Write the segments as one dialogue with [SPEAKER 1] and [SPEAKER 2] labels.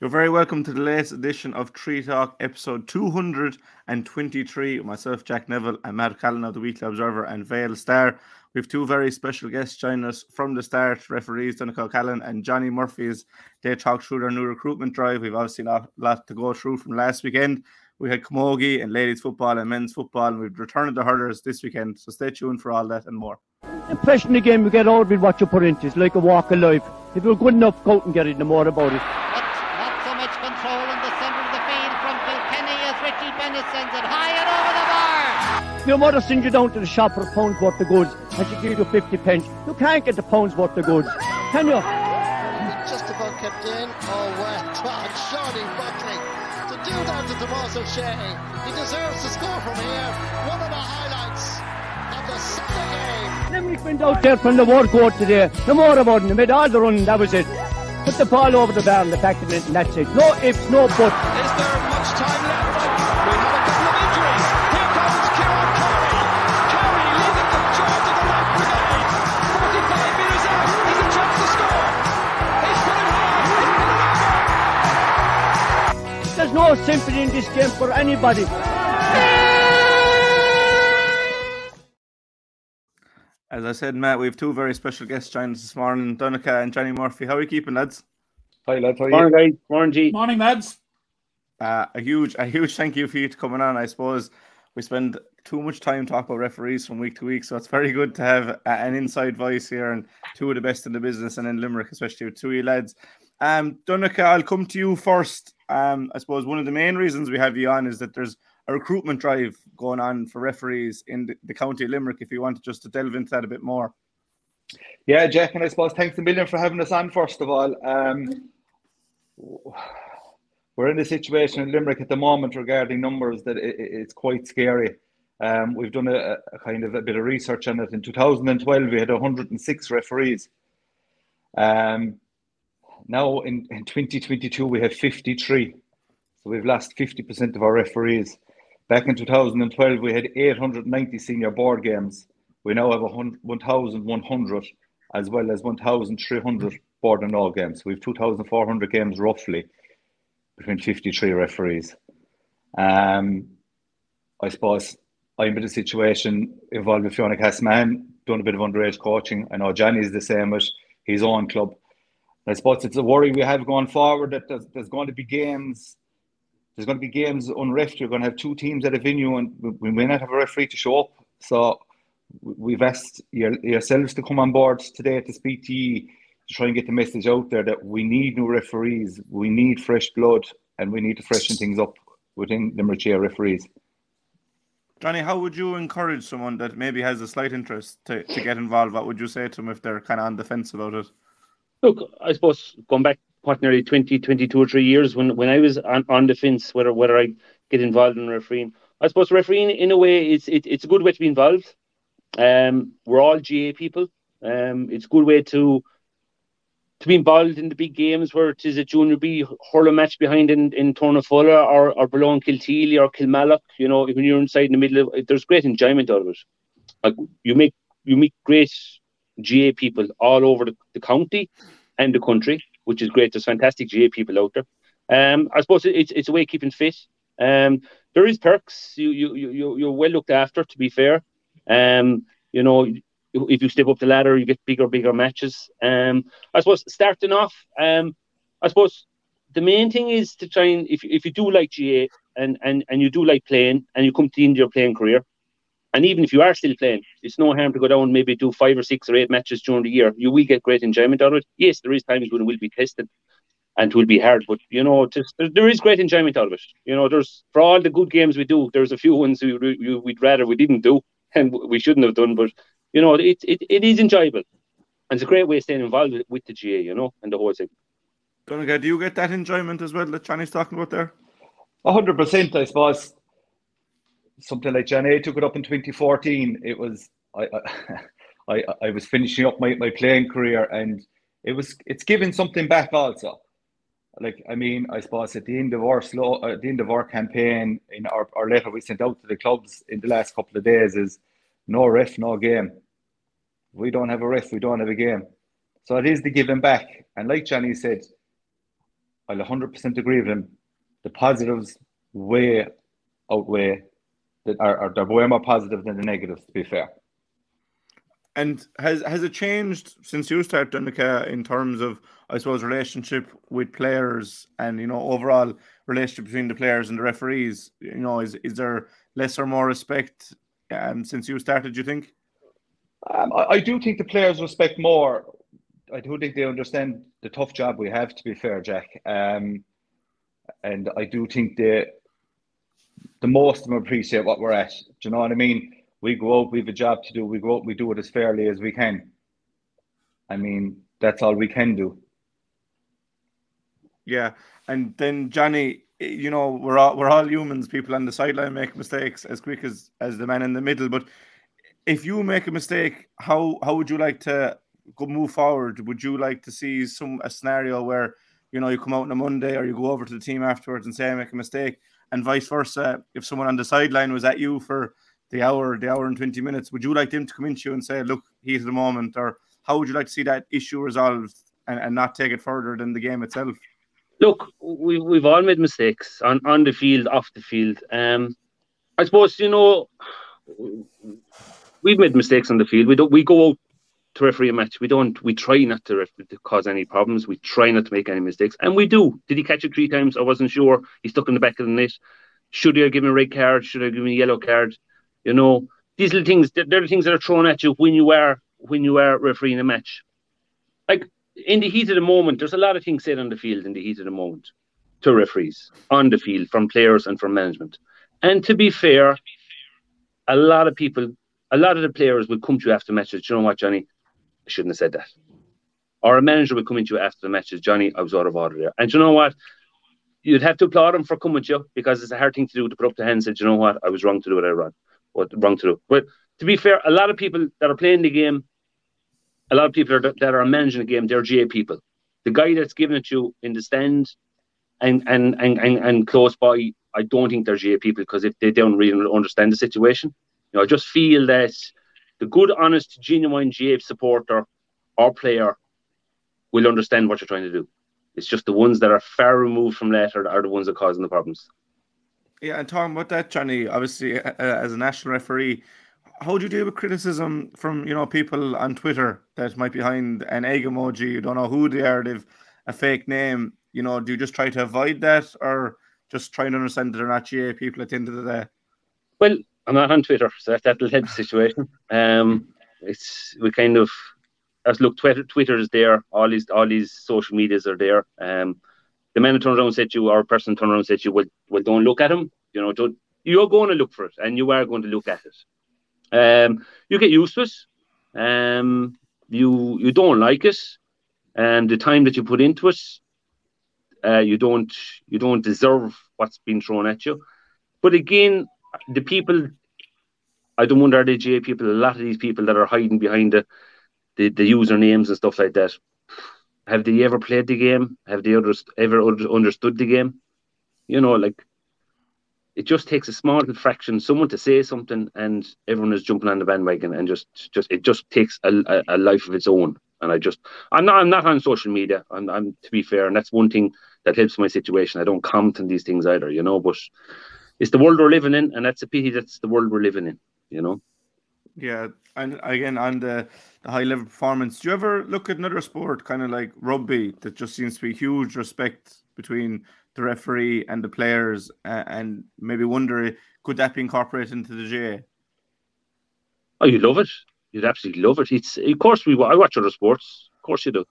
[SPEAKER 1] You're very welcome to the latest edition of Tree Talk, episode 223. Myself, Jack Neville, and Matt Callan of the Weekly Observer and Vale Star. We have two very special guests joining us from the start referees Donncha Callan and Johnny Murphy's. They talked through their new recruitment drive. We've obviously a lot to go through from last weekend. We had camogie and ladies football and men's football, and we've returned the hurlers this weekend. So stay tuned for all that and more.
[SPEAKER 2] The impression again we get out with what you put into it's like a walk of life. If you're good enough, go out and get it, no more about it. Your mother sends you down to the shop for a pound's worth of goods and she gives you 50 pence. You can't get the pound's worth of goods, can you?
[SPEAKER 3] Just about kept in. Oh, well done, Shawnee Buckley. To do that to Tommaso Sheahy, he deserves to score from here. One of the highlights of the Sunday game.
[SPEAKER 2] Went out there from the word court today. No more about it. They made all the running, that was it. Put the ball over the bar and the back of it, and that's it. No ifs, no buts. No sympathy in this game for anybody.
[SPEAKER 1] As I said, Matt, we have two very special guests joining us this morning, Donncha and Johnny Murphy. How are you keeping, lads?
[SPEAKER 4] Hi lads, how are you?
[SPEAKER 2] Morning, guys. Morning, G.
[SPEAKER 5] Morning, lads.
[SPEAKER 1] Uh, a huge, a huge thank you for you to coming on. I suppose we spend too much time talking about referees from week to week, so it's very good to have uh, an inside voice here and two of the best in the business, and in Limerick, especially with two of you lads. Um, Donncha, I'll come to you first. Um, I suppose one of the main reasons we have you on is that there's a recruitment drive going on for referees in the, the county of Limerick. If you want just to delve into that a bit more.
[SPEAKER 4] Yeah, Jack, and I suppose thanks a million for having us on. First of all, um, we're in a situation in Limerick at the moment regarding numbers that it- it's quite scary. Um, we've done a, a kind of a bit of research on it. In 2012, we had 106 referees. Um, now in, in 2022, we have 53. So we've lost 50% of our referees. Back in 2012, we had 890 senior board games. We now have a 1,100 as well as 1,300 Bord na nÓg games. We have 2,400 games roughly between 53 referees. Um, I suppose I'm in a situation involved with Fiona Castman, doing a bit of underage coaching. I know Johnny's the same with his own club. I suppose it's a worry we have going forward that there's, there's going to be games. There's going to be games on unrefed. You're going to have two teams at a venue, and we- may not have a referee to show up. So we've asked your, yourselves to come on board today to speak to to try and get the message out there that we need new referees, we need fresh blood, and we need to freshen things up within Limerick GAA referees.
[SPEAKER 1] Johnny, how would you encourage someone that maybe has a slight interest to, to get involved? What would you say to them if they're kind of on the fence about it?
[SPEAKER 6] Look, I suppose going back what nearly 20, 22 or three years when, when I was on, on the fence whether whether I get involved in refereeing. I suppose refereeing in a way it's it, it's a good way to be involved. Um, we're all GAA people. Um, it's a good way to to be involved in the big games where it is a junior B hurling match behind in, in Tournafulla or, or in Kilteely or Kilmallock. You know, when you're inside in the middle of there's great enjoyment out of it. Like you make you meet great GAA people all over the, the county and the country, which is great. There's fantastic GAA people out there. Um, I suppose it's it's a way of keeping fit. Um, there is perks. You you you you're well looked after. To be fair, um, you know, if you step up the ladder, you get bigger bigger matches. Um, I suppose starting off, um, I suppose the main thing is to try and if if you do like GAA and and and you do like playing and you come to the end of your playing career, and even if you are still playing, it's no harm to go down and maybe do five or six or eight matches during the year. You will get great enjoyment out of it. Yes, there is times when it will be tested and it will be hard, but you know, just, there, there is great enjoyment out of it. You know, there's for all the good games we do, there's a few ones we, we, we'd rather we didn't do and we shouldn't have done, but you know, it, it, it is enjoyable. And it's a great way of staying involved with, with the GAA, you know, and the whole thing.
[SPEAKER 1] Donncha, do you get that enjoyment as well that Johnny's talking about there?
[SPEAKER 4] A hundred percent, I suppose. Something like John A took it up in 2014. It was I, I, I, I was finishing up my, my playing career, and it was it's giving something back also. Like I mean, I suppose at the end of our slow, the end of our campaign, in our, our letter we sent out to the clubs in the last couple of days is no ref, no game. We don't have a ref, we don't have a game. So it is the giving back, and like Johnny said, I'll 100% agree with him. The positives way outweigh that are, are they're way more positive than the negatives. To be fair.
[SPEAKER 1] And has has it changed since you started Donncha in terms of I suppose relationship with players and you know overall relationship between the players and the referees? You know, is is there less or more respect um, since you started? Do you think?
[SPEAKER 4] Um, I, I, do think the players respect more. I do think they understand the tough job we have. To be fair, Jack, um, and I do think they the most of them appreciate what we're at. Do you know what I mean? we go out, we have a job to do. We go out, we do it as fairly as we can. I mean, that's all we can do.
[SPEAKER 1] Yeah, and then Johnny, you know, we're all we're all humans. People on the sideline make mistakes as quick as as the man in the middle. But if you make a mistake, how how would you like to go move forward? Would you like to see some a scenario where you know you come out on a Monday or you go over to the team afterwards and say I make a mistake, and vice versa? If someone on the sideline was at you for the hour, the hour and 20 minutes, would you like them to come into you and say, look, he's the moment? Or how would you like to see that issue resolved and, and not take it further than the game itself?
[SPEAKER 6] Look, we, we've all made mistakes on, on the field, off the field. Um, I suppose, you know, we've made mistakes on the field. We don't, we go out to referee a match. We don't, we try not to, to cause any problems. We try not to make any mistakes. And we do. Did he catch it three times? I wasn't sure. He stuck in the back of the net. Should he have given a red card? Should I have given a yellow card? You know, these little things, they're the things that are thrown at you when you are when you are refereeing a match. Like in the heat of the moment, there's a lot of things said on the field in the heat of the moment to referees on the field from players and from management. And to be fair, a lot of people, a lot of the players will come to you after matches. You know what, Johnny? I shouldn't have said that. Or a manager would come into you after the matches. Johnny, I was out of order there. And you know what? You'd have to applaud him for coming to you because it's a hard thing to do to put up the hand and say, you know what? I was wrong to do what I wrong what wrong to do. But to be fair, a lot of people that are playing the game, a lot of people that, that are managing the game, they're GAA people. The guy that's giving it to you in the stand and and and and, and close by, I don't think they're GAA people because if they don't really understand the situation, you know, I just feel that the good, honest, genuine GAA supporter or player will understand what you're trying to do. It's just the ones that are far removed from that are, are the ones that are causing the problems.
[SPEAKER 1] Yeah, and talking about that, Johnny, obviously uh, as a national referee, how do you deal with criticism from you know people on Twitter that might be behind an egg emoji? You don't know who they are. They've a fake name. You know, do you just try to avoid that, or just try and understand that they're not GAA people at the end of the day?
[SPEAKER 6] Well, I'm not on Twitter, so that that'll help the situation. Um, it's we kind of as look Twitter Twitter is there. All these all these social medias are there. Um, the man turns around said to you, or a person turns around and said to you, well, well, don't look at him. You know, don't, you're going to look for it and you are going to look at it. Um, you get used to it. Um, you you don't like it, and the time that you put into it, uh, you don't you don't deserve what's been thrown at you. But again, the people, I don't wonder are they GAA people. A lot of these people that are hiding behind the the, the usernames and stuff like that have they ever played the game? Have they ever, ever understood the game? You know, like it just takes a small fraction, someone to say something, and everyone is jumping on the bandwagon, and just, just it just takes a, a, a life of its own. And I just, I'm not, I'm not on social media. I'm, I'm to be fair, and that's one thing that helps my situation. I don't comment on these things either, you know. But it's the world we're living in, and that's a pity. That's the world we're living in, you know.
[SPEAKER 1] Yeah, and again on the, the high level performance, do you ever look at another sport, kind of like rugby, that just seems to be huge respect between the referee and the players, uh, and maybe wonder could that be incorporated into the GAA?
[SPEAKER 6] Oh, you love it. You'd absolutely love it. It's of course we I watch other sports. Of course you do.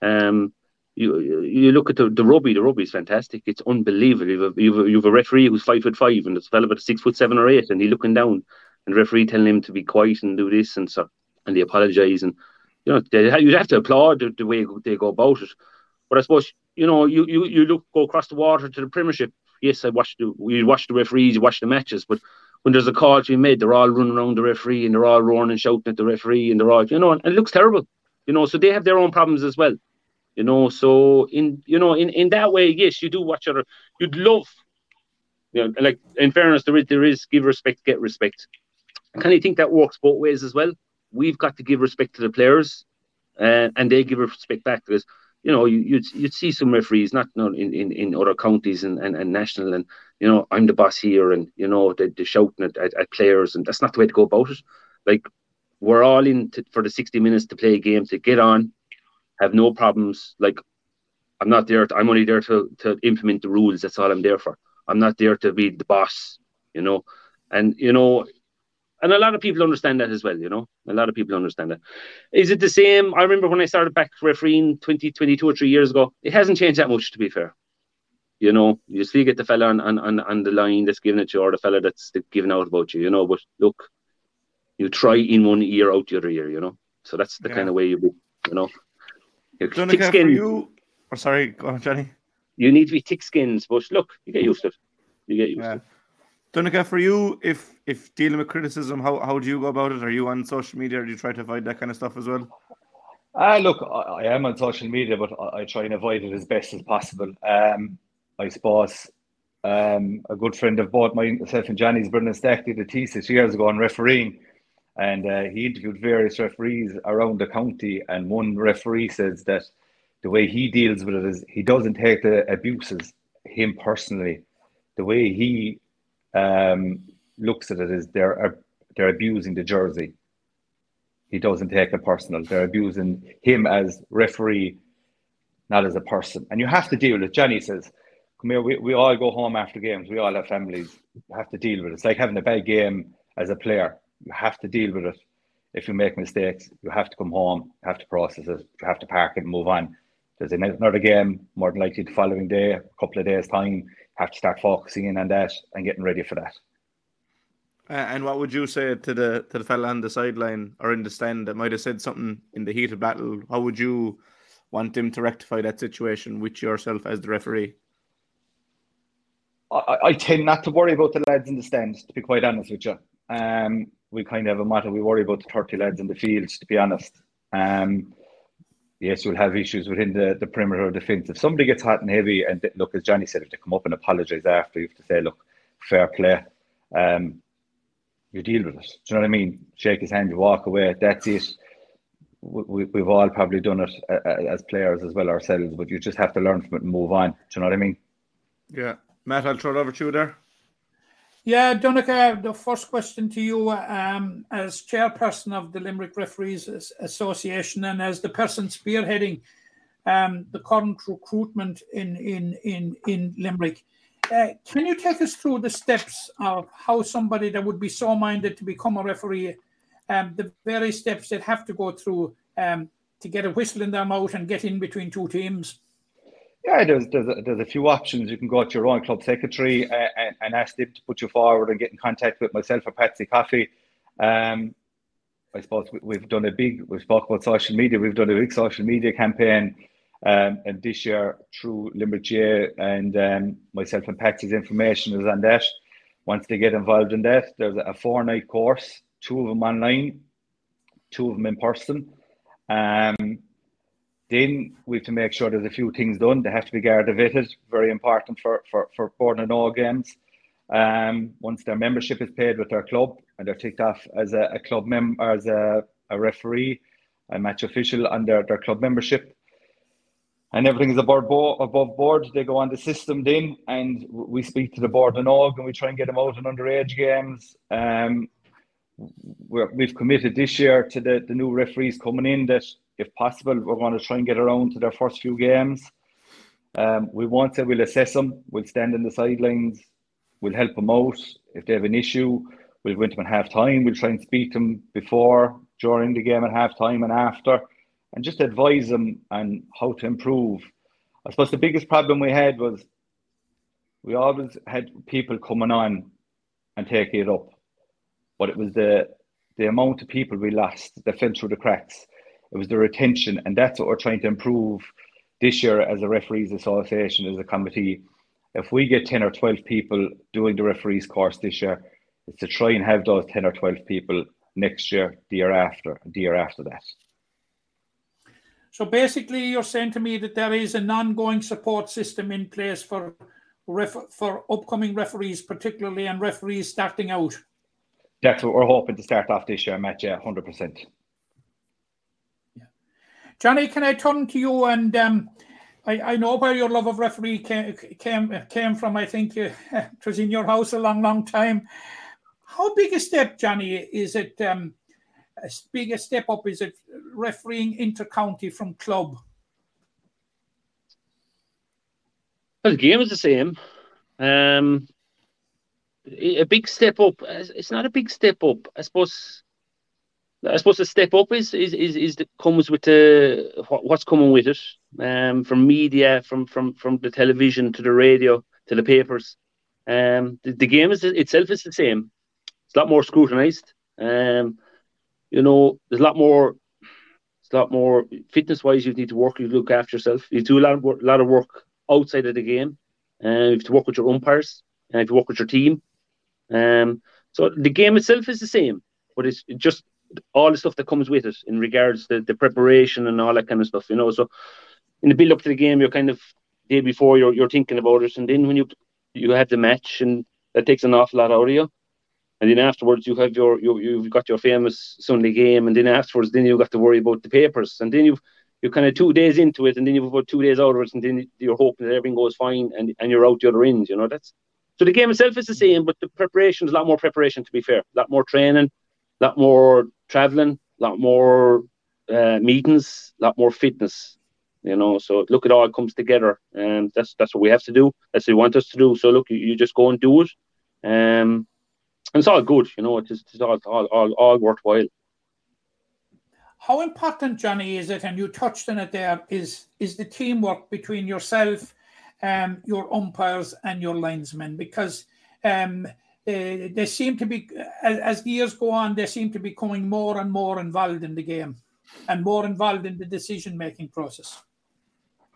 [SPEAKER 6] Um, you you look at the, the rugby. The rugby is fantastic. It's unbelievable. You've a, you've a, you've a referee who's five foot five and a fellow about six foot seven or eight, and he's looking down and the referee telling him to be quiet and do this and so and they apologise and you know they, you'd have to applaud the, the, way they go about it. But I suppose you know you, you you look go across the water to the Premiership. Yes, I watched the you watch the referees, you watch the matches, but when there's a call to be made, they're all running around the referee and they're all roaring and shouting at the referee and they're all you know and it looks terrible. You know, so they have their own problems as well. You know, so in you know in, in that way, yes, you do watch other. You'd love, you know, like in fairness, there is there is give respect, get respect I kind of think that works both ways as well. We've got to give respect to the players, uh, and they give respect back because you know, you, you'd you'd see some referees not in in, in other counties and, and, and national, and you know, I'm the boss here, and you know, they, they're shouting at, at, at players, and that's not the way to go about it. Like we're all in to, for the 60 minutes to play a game to get on, have no problems. Like I'm not there. To, I'm only there to to implement the rules. That's all I'm there for. I'm not there to be the boss, you know. And you know, and a lot of people understand that as well, you know. A lot of people understand that. Is it the same? I remember when I started back refereeing 20, 22 or three years ago. It hasn't changed that much, to be fair. You know, you still get the fella on, on, on, on the line that's giving it to you, or the fella that's giving out about you, you know. But look, you try in one ear, out the other ear, you know. So that's the yeah. kind of way you be, you know.
[SPEAKER 1] Thick skin. You, or sorry, go on, Johnny.
[SPEAKER 6] You need to be thick skins, but look, you get used to it. You get used yeah. to it.
[SPEAKER 1] Donncha, for you, if if dealing with criticism, how, how do you go about it? Are you on social media or do you try to avoid that kind of stuff as well?
[SPEAKER 4] Uh, look, I, I am on social media, but I, I, try and avoid it as best as possible. Um, I suppose um, a good friend of both myself and Johnny's, Brendan Stack, did a thesis years ago on refereeing, and uh, he interviewed various referees around the county. And one referee says that the way he deals with it is he doesn't take the abuses him personally. The way he um, looks at it is they're they're abusing the jersey. He doesn't take it personal. They're abusing him as referee, not as a person. And you have to deal with it. Johnny says, "Come here. We, we all go home after games. We all have families. Have to deal with it. It's like having a bad game as a player. You have to deal with it. If you make mistakes, you have to come home. You have to process it. You have to park it and move on. There's another game more than likely the following day, a couple of days time have to start focusing in on that and getting ready for that.
[SPEAKER 1] Uh, and what would you say to the to the fella on the sideline or in the stand that might have said something in the heat of battle? How would you want them to rectify that situation with yourself as the referee?
[SPEAKER 4] I, I tend not to worry about the lads in the stand, to be quite honest with you. Um, we kind of have a motto: we worry about the thirty lads in the fields, to be honest. Um, yes, we'll have issues within the, the perimeter defence. If somebody gets hot and heavy, and look, as Johnny said, if they come up and apologise after, you have to say, look, fair play. Um, you deal with it. Do you know what I mean? Shake his hand, you walk away. That's it. We, we've all probably done it uh, uh, as players as well ourselves, but you just have to learn from it and move on. Do you know what I mean?
[SPEAKER 1] Yeah. Matt, I'll throw it over to you there.
[SPEAKER 5] Yeah, Donncha, the first question to you um, as chairperson of the Limerick Referees Association and as the person spearheading um, the current recruitment in, in, in, in Limerick. Uh, can you take us through the steps of how somebody that would be so minded to become a referee, um, the various steps that have to go through um, to get a whistle in their mouth and get in between two teams?
[SPEAKER 4] Yeah, there's there's a, there's a few options. You can go to your own club secretary uh, and, and ask them to put you forward and get in contact with myself or Patsy Coffey. Um, I suppose we, have done a big. We've spoke about social media. We've done a big social media campaign, um, and this year through Limerick GAA and um, myself and Patsy's information is on that. Once they get involved in that, there's a four night course, two of them online, two of them in person. Um, then we have to make sure there's a few things done. They have to be vetted, very important for, for, for Bord na nÓg games. Um, once their membership is paid with their club and they're ticked off as a, a club member, as a, a referee, a match official under their club membership, and everything is above board, above board. They go on the system then, and we speak to the board and all, and we try and get them out in underage games. Um, we have committed this year to the, the new referees coming in that if possible, we're going to try and get around to their first few games. Um, we won't say we'll assess them. We'll stand in the sidelines. We'll help them out. If they have an issue, we'll go them at half time. We'll try and speak to them before, during the game at half time and after, and just advise them on how to improve. I suppose the biggest problem we had was we always had people coming on and taking it up, but it was the the amount of people we lost that fell through the cracks. It was the retention, and that's what we're trying to improve this year as a referees association, as a committee. If we get 10 or 12 people doing the referees course this year, it's to try and have those 10 or 12 people next year, the year after, the year after that.
[SPEAKER 5] So basically, you're saying to me that there is an ongoing support system in place for ref- for upcoming referees, particularly and referees starting out.
[SPEAKER 4] That's what we're hoping to start off this year, Matt. Yeah, hundred percent.
[SPEAKER 5] Johnny, can I turn to you? And um, I, I know where your love of referee came came, came from. I think you, it was in your house a long, long time. How big a step, Johnny, is it? Um, as big a step up is it refereeing intercounty from club?
[SPEAKER 6] Well, the game is the same. Um, a big step up. It's not a big step up. I suppose. I suppose the step up is is is, is the, comes with the what's coming with it. Um, from media, from from from the television to the radio to the papers. Um, the, the game is itself is the same. It's a lot more scrutinized. Um, you know, there's a lot more. It's a lot more fitness wise. You need to work. You look after yourself. You do a lot of work, lot of work outside of the game. Uh, you have to work with your umpires. And if you work with your team. Um, so the game itself is the same, but it's just all the stuff that comes with it in regards to the preparation and all that kind of stuff, you know. So in the build up to the game, you're kind of day before you're you're thinking about it, and then when you you have the match, and that takes an awful lot out of you. And then afterwards, you have your you you've got your famous Sunday game, and then afterwards, then you've got to worry about the papers, and then you've you're kind of two days into it, and then you've about two days out of it, and then you're hoping that everything goes fine, and, and you're out the other end. You know that's so the game itself is the same, but the preparation is a lot more preparation. To be fair, a lot more training, a lot more traveling, a lot more uh, meetings, a lot more fitness. You know, so look, it all comes together, and that's that's what we have to do. That's what they want us to do. So look, you, you just go and do it, um, and it's all good. You know, it's, it's all, all all all worthwhile.
[SPEAKER 5] How important, Johnny, is it? And you touched on it there. Is is the teamwork between yourself? um, your umpires and your linesmen because um, they, they seem to be, as, as the years go on, they seem to be becoming more and more involved in the game and more involved in the decision making process.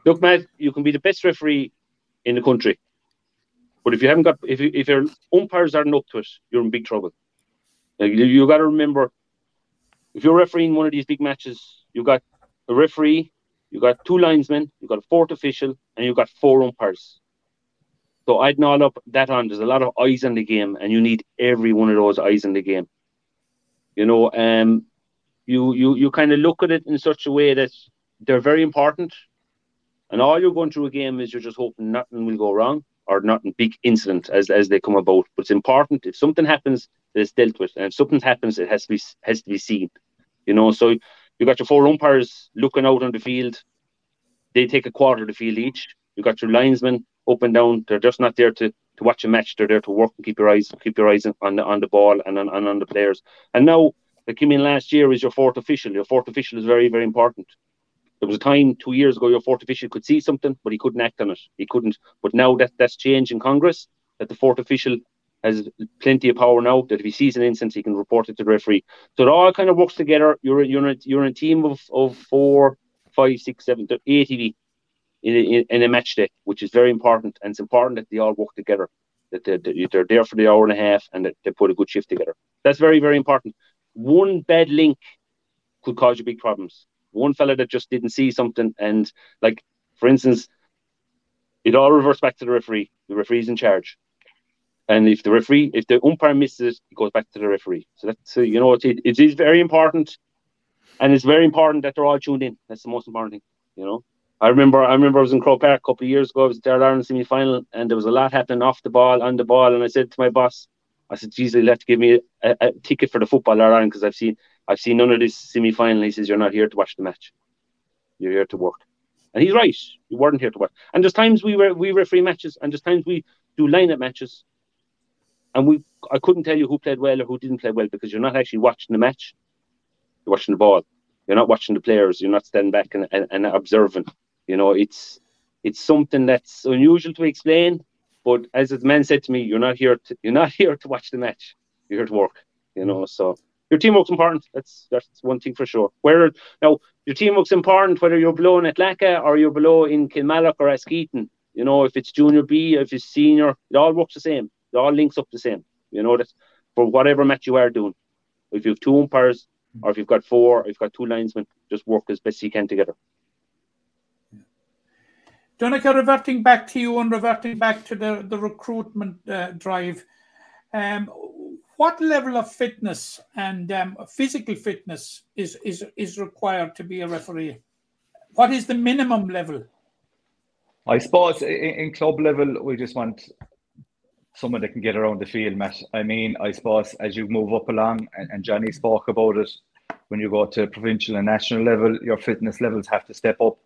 [SPEAKER 6] Look, Matt, you can be the best referee in the country, but if you haven't got, if you, if your umpires aren't up to it, you're in big trouble. Like, you, you got to remember, if you're refereeing one of these big matches, you've got a referee, you've got two linesmen, you've got a fourth official, and you've got four umpires. So I'd not up that on. There's a lot of eyes in the game, and you need every one of those eyes in the game. You know, um, you you you kind of look at it in such a way that they're very important, and all you're going through a game is you're just hoping nothing will go wrong or nothing big incident as as they come about. But it's important if something happens, that it's dealt with, and if something happens, it has to be has to be seen. You know, so you got your four umpires looking out on the field. They take a quarter of the field each. You got your linesmen up and down. They're just not there to, to watch a match. They're there to work and keep your eyes keep your eyes on the on the ball and on, and on the players. And now that came in last year is your fourth official. Your fourth official is very very important. There was a time two years ago your fourth official could see something, but he couldn't act on it. He couldn't. But now that that's changed in Congress, that the fourth official has plenty of power now that if he sees an instance, he can report it to the referee. So it all kind of works together. You're you're in, you're in a team of, of four, five, six, seven, eight in, in, in a match day, which is very important. And it's important that they all work together, that they, they're there for the hour and a half and that they put a good shift together. That's very, very important. One bad link could cause you big problems. One fella that just didn't see something, and like, for instance, it all reverts back to the referee. The referee's in charge and if the referee, if the umpire misses, it goes back to the referee. So that's uh, you know it, it is very important, and it's very important that they're all tuned in. That's the most important thing. You know, I remember I remember I was in Croke Park a couple of years ago. I was there Ireland semi final, and there was a lot happening off the ball, on the ball, and I said to my boss, I said, "Geez, they have to give me a, a ticket for the football Ireland because I've seen I've seen none of this semi final." He says, "You're not here to watch the match. You're here to work." And he's right. You weren't here to work. And there's times we were we referee matches, and there's times we do line up matches and we, I couldn't tell you who played well or who didn't play well because you're not actually watching the match. You're watching the ball. You're not watching the players. You're not standing back and, and, and observing. You know, it's it's something that's unusual to explain. But as the man said to me, you're not here to you're not here to watch the match. You're here to work. You know, so your teamwork's important. That's that's one thing for sure. Where now your teamwork's important whether you're below in Athlacca or you're below in Kilmallock or Askeaton. You know, if it's junior B, if it's senior, it all works the same. It all links up the same. You know that for whatever match you are doing, if you have two umpires hmm. or if you've got four, or you've got two linesmen, just work as best you can together.
[SPEAKER 5] Donncha, reverting back to you and reverting back to the, the recruitment uh, drive, um, what level of fitness and um, physical fitness is, is, is required to be a referee? what is the minimum level?
[SPEAKER 4] I suppose in, in club level, we just want someone that can get around the field, Matt. I mean, I suppose as you move up along, and, and Johnny spoke about it, when you go to provincial and national level, your fitness levels have to step up.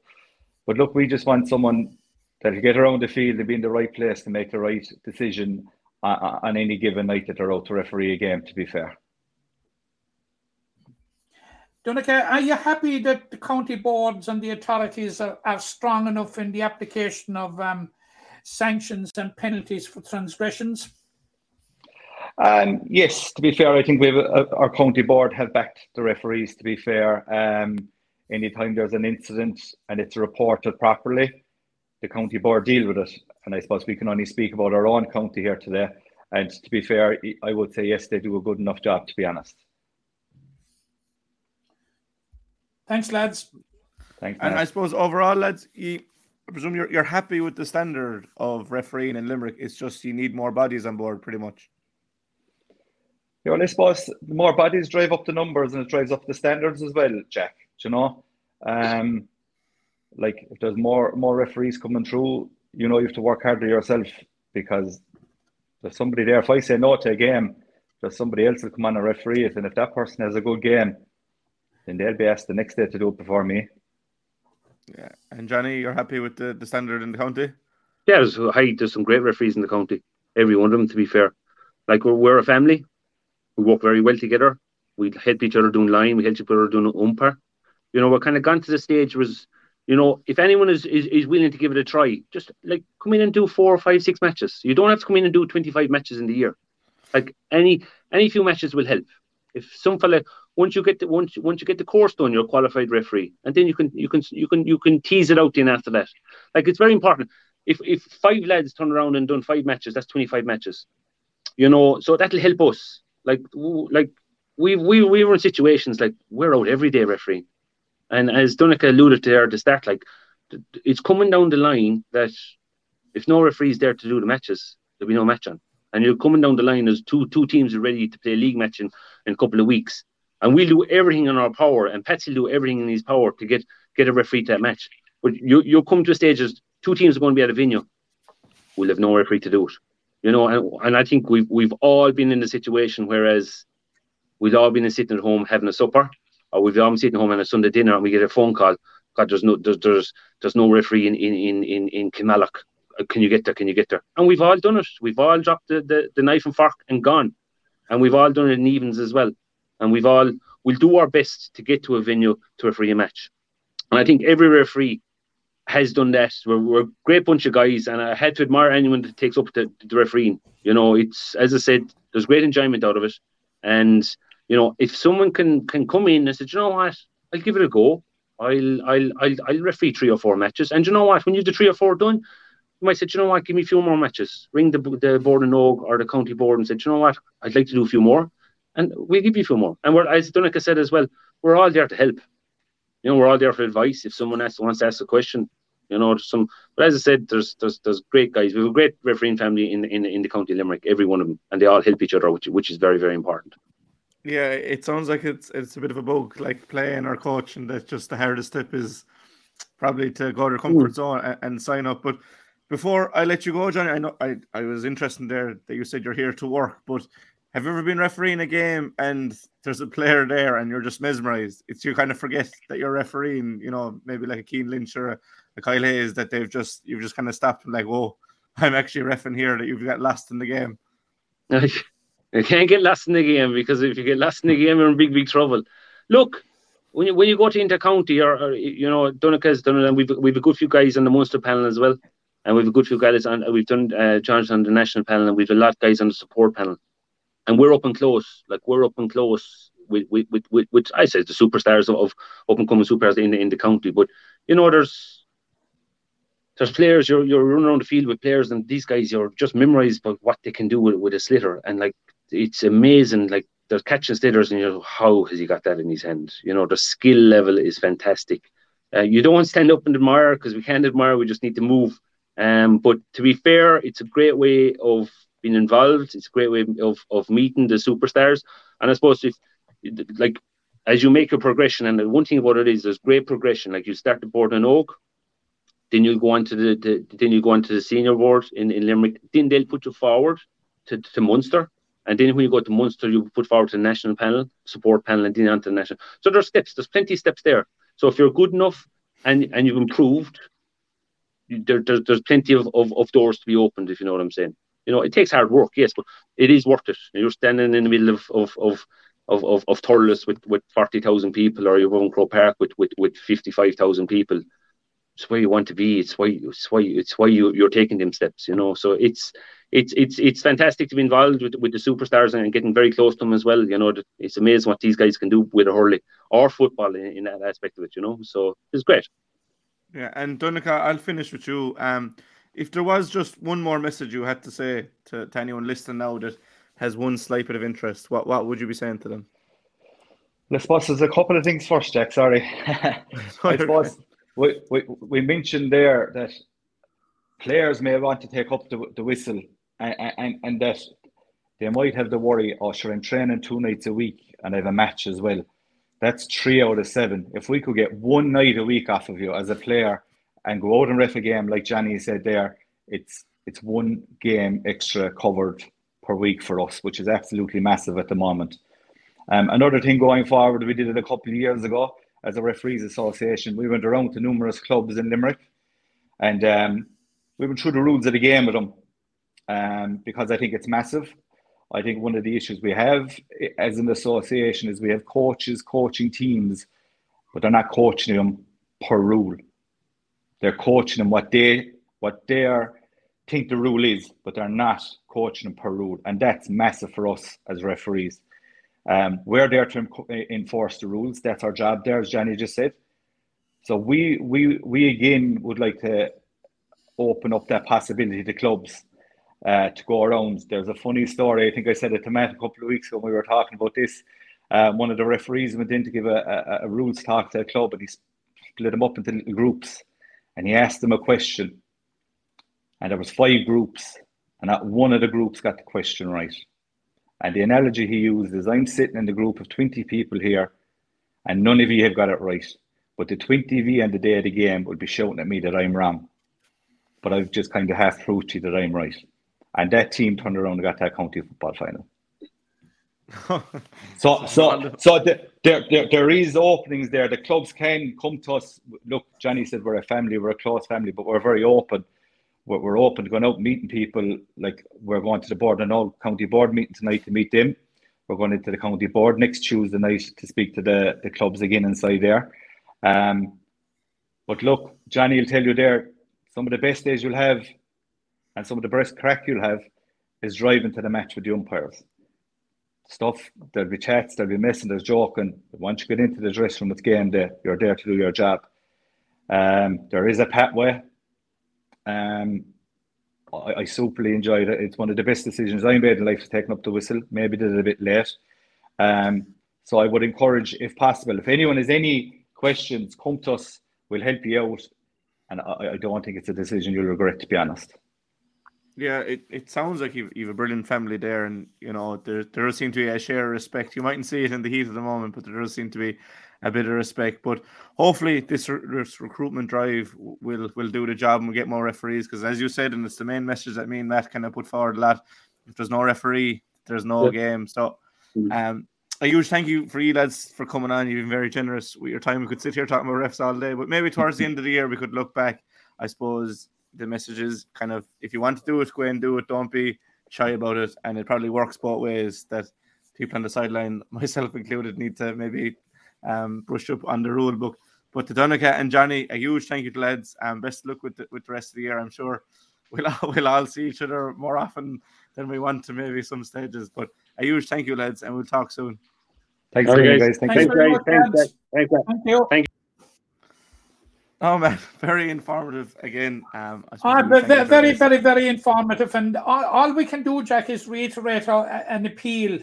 [SPEAKER 4] But look, we just want someone that can get around the field and be in the right place to make the right decision on, on any given night that they're out to referee a game, to be fair.
[SPEAKER 5] Donncha, are you happy that the county boards and the authorities are, are strong enough in the application of um, sanctions and penalties for transgressions?
[SPEAKER 4] Um, yes, to be fair, I think we have a, our county board have backed the referees. To be fair, um, anytime there's an incident and it's reported properly, the county board deal with it. And I suppose we can only speak about our own county here today. And to be fair, I would say yes, they do a good enough job. To be honest.
[SPEAKER 5] Thanks, lads.
[SPEAKER 4] Thanks.
[SPEAKER 1] And I suppose overall, lads, you, I presume you're, you're happy with the standard of refereeing in Limerick. It's just you need more bodies on board, pretty much.
[SPEAKER 4] Yeah, well, I suppose the more bodies drive up the numbers and it drives up the standards as well, Jack. Do you know, um, like if there's more more referees coming through, you know, you have to work harder yourself because there's somebody there. If I say no to a game, there's somebody else that will come on and referee it, and if that person has a good game, then they'll be asked the next day to do it before me.
[SPEAKER 1] Yeah. And Johnny, you're happy with the, the standard in the county?
[SPEAKER 6] Yeah, there's high, there's some great referees in the county. Every one of them, to be fair. Like we're, we're a family. We work very well together. We help each other doing line. We help each other doing umpire. You know, we're kind of gone to the stage was, you know, if anyone is, is is willing to give it a try, just like come in and do four or five, six matches. You don't have to come in and do 25 matches in the year. Like any any few matches will help. If some fella once you get the once once you get the course done, you're a qualified referee, and then you can you can you can you can tease it out in after that. Like it's very important. If if five lads turn around and done five matches, that's 25 matches. You know, so that'll help us. Like like we we we were in situations like we're out every day refereeing, and as Donncha alluded to there the start, like it's coming down the line that if no referee's there to do the matches, there'll be no match on. And you're coming down the line as two two teams are ready to play a league match in, in a couple of weeks. And we'll do everything in our power, and Patsy will do everything in his power to get get a referee to that match. But you you'll come to a stage as two teams are going to be at a venue, we'll have no referee to do it. You know, and, and I think we've we've all been in the situation whereas we've all been sitting at home having a supper, or we've all been sitting home on a Sunday dinner and we get a phone call. God, there's no there's there's, there's no referee in in in in, in. Uh, Can you get there? Can you get there? And we've all done it. We've all dropped the, the, the knife and fork and gone. And we've all done it in evens as well. And we've all we'll do our best to get to a venue to referee a match. And I think every referee has done that. We're, we're a great bunch of guys, and I had to admire anyone that takes up the, the refereeing. You know, it's as I said, there's great enjoyment out of it. And you know, if someone can can come in and say, you know what, I'll give it a go. I'll I'll I'll, I'll referee three or four matches. And you know what, when you've the three or four done, you might say, you know what, give me a few more matches. Ring the the Bord na nÓg or the county board and say, you know what, I'd like to do a few more, and we'll give you a few more. And we're as Donncha said as well, we're all there to help. You know, we're all there for advice. If someone asks, wants to ask a question, you know, some. But as I said, there's there's there's great guys. We have a great refereeing family in in in the county Limerick. Every one of them, and they all help each other, which which is very very important.
[SPEAKER 1] Yeah, it sounds like it's it's a bit of a bug, like playing or coaching. That's just the hardest step is probably to go to your hmm. comfort zone and, and sign up. But before I let you go, Johnny, I know I, I was interested there that you said you're here to work, but have you ever been refereeing a game and there's a player there and you're just mesmerized? It's you kind of forget that you're refereeing, you know, maybe like a Cian Lynch or a, a Kyle Hayes that they've just you've just kind of stopped and like, whoa, I'm actually refing here that you've got lost in the game.
[SPEAKER 6] You can't get lost in the game because if you get lost in the game, you're in big, big trouble. Look, when you when you go to Intercounty or, or you know it, and we've we've a good few guys on the Munster panel as well, and we've a good few guys on we've done uh, on the national panel, and we've a lot of guys on the support panel, and we're up and close, like we're up and close with with with, with, with I say the superstars of, of up and coming superstars in the in the county, but you know there's there's players you're you're running around the field with players, and these guys you're just memorized by what they can do with, with a sliotar, and like it's amazing. Like they're catching sliotars, and you know how has he got that in his hand? You know the skill level is fantastic. Uh, you don't want to stand up and admire because we can't admire. We just need to move. Um, but to be fair, it's a great way of being involved. It's a great way of of meeting the superstars. And I suppose if like as you make your progression, and the one thing about it is there's great progression. Like you start the Bord na nÓg, then you go on to the, the then you go on to the senior board in, in Limerick. Then they'll put you forward to, to Munster. And then when you go to Munster, you put forward to the national panel, support panel, and then on to the national. So there's steps, there's plenty of steps there. So if you're good enough and and you've improved, you, there, there's there's plenty of, of, of doors to be opened, if you know what I'm saying. You know, it takes hard work, yes, but it is worth it. You're standing in the middle of of of of of, of Thurles with, with forty thousand people, or you're in Croke Park with with, with fifty five thousand people. It's where you want to be. It's why it's why it's why you you're taking them steps. You know, so it's it's it's it's fantastic to be involved with with the superstars and getting very close to them as well. You know, it's amazing what these guys can do with a hurley or football in, in that aspect of it. You know, so it's great.
[SPEAKER 1] Yeah, and Donncha, I'll finish with you. Um, if there was just one more message you had to say to, to anyone listening now that has one slight bit of interest, what what would you be saying to them?
[SPEAKER 4] I suppose there's a couple of things first, Jack. Sorry. I suppose we, we, we mentioned there that players may want to take up the, the whistle and, and, and that they might have the worry, oh, sure, I'm training two nights a week and I have a match as well. That's three out of seven. If we could get one night a week off of you as a player and go out and ref a game, like Johnny said there, it's it's one game extra covered per week for us, which is absolutely massive at the moment. Um, another thing going forward, we did it a couple of years ago as a referees association. We went around to numerous clubs in Limerick, and um, we went through the rules of the game with them um, because I think it's massive. I think one of the issues we have as an association is we have coaches coaching teams, but they're not coaching them per rule. They're coaching them what they what they think the rule is, but they're not coaching them per rule, and that's massive for us as referees. Um, we're there to enforce the rules. That's our job there, as Johnny just said. So we we we again would like to open up that possibility to clubs uh, to go around. There's a funny story. I think I said it to Matt a couple of weeks ago when we were talking about this. Um, one of the referees went in to give a, a, a rules talk to a club and he split them up into little groups and he asked them a question. And there was five groups and not one of the groups got the question right. And the analogy he used is I'm sitting in the group of 20 people here and none of you have got it right. But the 20 of you on the day of the game would be shouting at me that I'm wrong. But I've just kind of half proved to you that I'm right. And that team turned around and got that county football final. so, so, so the, there, there, there is openings there. The clubs can come to us. Look, Johnny said we're a family, we're a close family, but we're very open we're, we're open to going out meeting people. Like we're going to the Bord na nÓg county board meeting tonight to meet them. We're going into the county board next Tuesday night to speak to the, the clubs again inside there. Um, but look, Johnny will tell you there, some of the best days you'll have and some of the best crack you'll have is driving to the match with the umpires. Stuff, there'll be chats, there'll be messing, there's joking. Once you get into the dressing room, it's game day. You're there to do your job. Um, there is a pathway um, I, I superly enjoyed it. It's one of the best decisions I made in life, taking up the whistle. Maybe did it a bit late. Um, so I would encourage, if possible, if anyone has any questions, come to us. We'll help you out. And I, I don't think it's a decision you'll regret, to be honest.
[SPEAKER 1] Yeah, it, it sounds like you've, you've a brilliant family there, and you know there there does seem to be a share of respect. You mightn't see it in the heat of the moment, but there does seem to be a bit of respect. But hopefully, this, this recruitment drive will will do the job and we'll get more referees. Because as you said, and it's the main message that me and Matt kind of put forward a lot. If there's no referee, there's no game. So, mm. um, a huge thank you for you lads for coming on. You've been very generous with your time. We could sit here talking about refs all day, but maybe towards the end of the year we could look back. I suppose the message is kind of if you want to do it, go and do it. Don't be shy about it, and it probably works both ways. That people on the sideline, myself included, need to maybe um, brushed up on the rule book. But to Donncha and Johnny, a huge thank you to lads. And um, best luck with the, with the rest of the year. I'm sure we'll all, we'll all see each other more often than we want to maybe some stages. But a huge thank you, lads, and we'll talk soon.
[SPEAKER 4] Thanks, guys. guys. Thank
[SPEAKER 6] Thanks, you. Thanks, Thanks,
[SPEAKER 5] Thank you.
[SPEAKER 6] Thank you.
[SPEAKER 1] Oh man, very informative again. Um,
[SPEAKER 5] ah, very, very, very, very informative, and all, all, we can do, Jack, is reiterate our, an appeal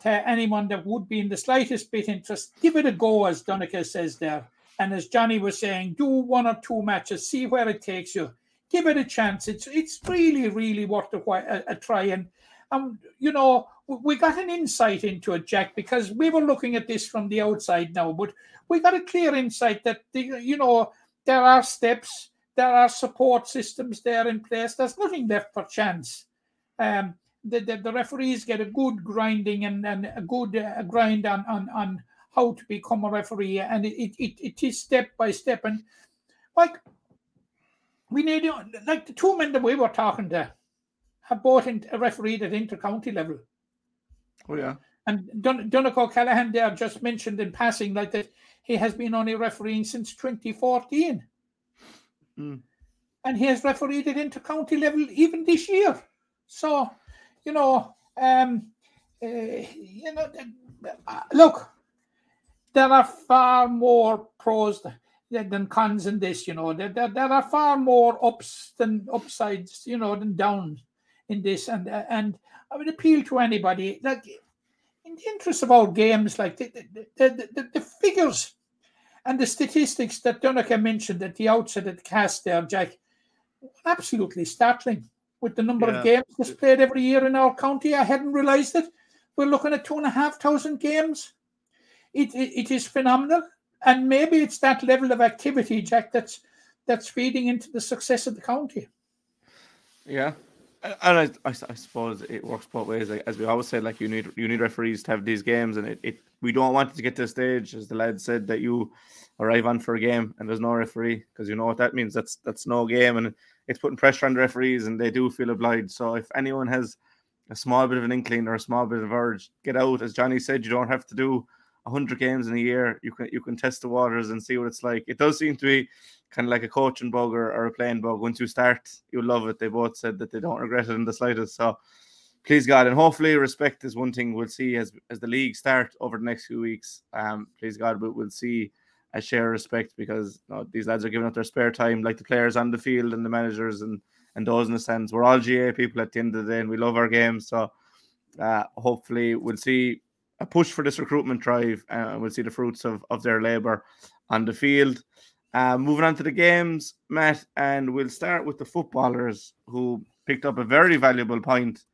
[SPEAKER 5] to anyone that would be in the slightest bit interest, give it a go, as Donncha says there. And as Johnny was saying, do one or two matches, see where it takes you. Give it a chance. It's it's really, really worth a, a, a try. And and you know, we got an insight into it, Jack, because we were looking at this from the outside now, but we got a clear insight that the, you know there are steps, there are support systems there in place. There's nothing left for chance. Um, the, the, the referees get a good grinding and, and a good uh, grind on, on on how to become a referee, and it, it, it is step by step. And like we need, like the two men that we were talking to, have both in, refereed at inter-county level.
[SPEAKER 1] Oh yeah.
[SPEAKER 5] And Dun- Donncha Callahan there just mentioned in passing like that he has been only refereeing since 2014.
[SPEAKER 1] Mm.
[SPEAKER 5] And he has refereed at inter-county level even this year. So, you know, um, uh, you know, uh, look, there are far more pros than cons in this. You know, there, there, there are far more ups than upsides. You know, than downs in this. And and I would appeal to anybody like in the interest of our games, like the the, the, the, the figures and the statistics that Donncha mentioned at the outset of the cast there, Jack, absolutely startling with the number
[SPEAKER 1] Yeah.
[SPEAKER 5] of games that's played every year in our county. I hadn't realised it. We're looking at two and a half thousand games. It, it, it is phenomenal, and maybe it's that level of activity, Jack, that's that's feeding into the success of the county.
[SPEAKER 1] Yeah, and I, I, I suppose it works both ways. Like, as we always say, like you need you need referees to have these games, and it, it we don't want it to get to a stage, as the lad said, that you arrive on for a game and there's no referee because you know what that means. That's that's no game, and it's putting pressure on the referees, and they do feel obliged. So if anyone has a small bit of an inkling or a small bit of urge, get out. As Johnny said, you don't have to do hundred games in a year. You can you can test the waters and see what it's like. It does seem to be kind of like a coaching bug or, or a playing bug. Once you start, you'll love it. They both said that they don't regret it in the slightest. So please God, and hopefully respect is one thing we'll see as as the league start over the next few weeks. Um, please God, we'll, we'll see a share of respect because you know, these lads are giving up their spare time, like the players on the field and the managers and and those in the stands. We're all GAA people at the end of the day, and we love our games. So uh, hopefully we'll see a push for this recruitment drive uh, and we'll see the fruits of, of their labor on the field. Uh, moving on to the games, Matt, and we'll start with the footballers who picked up a very valuable point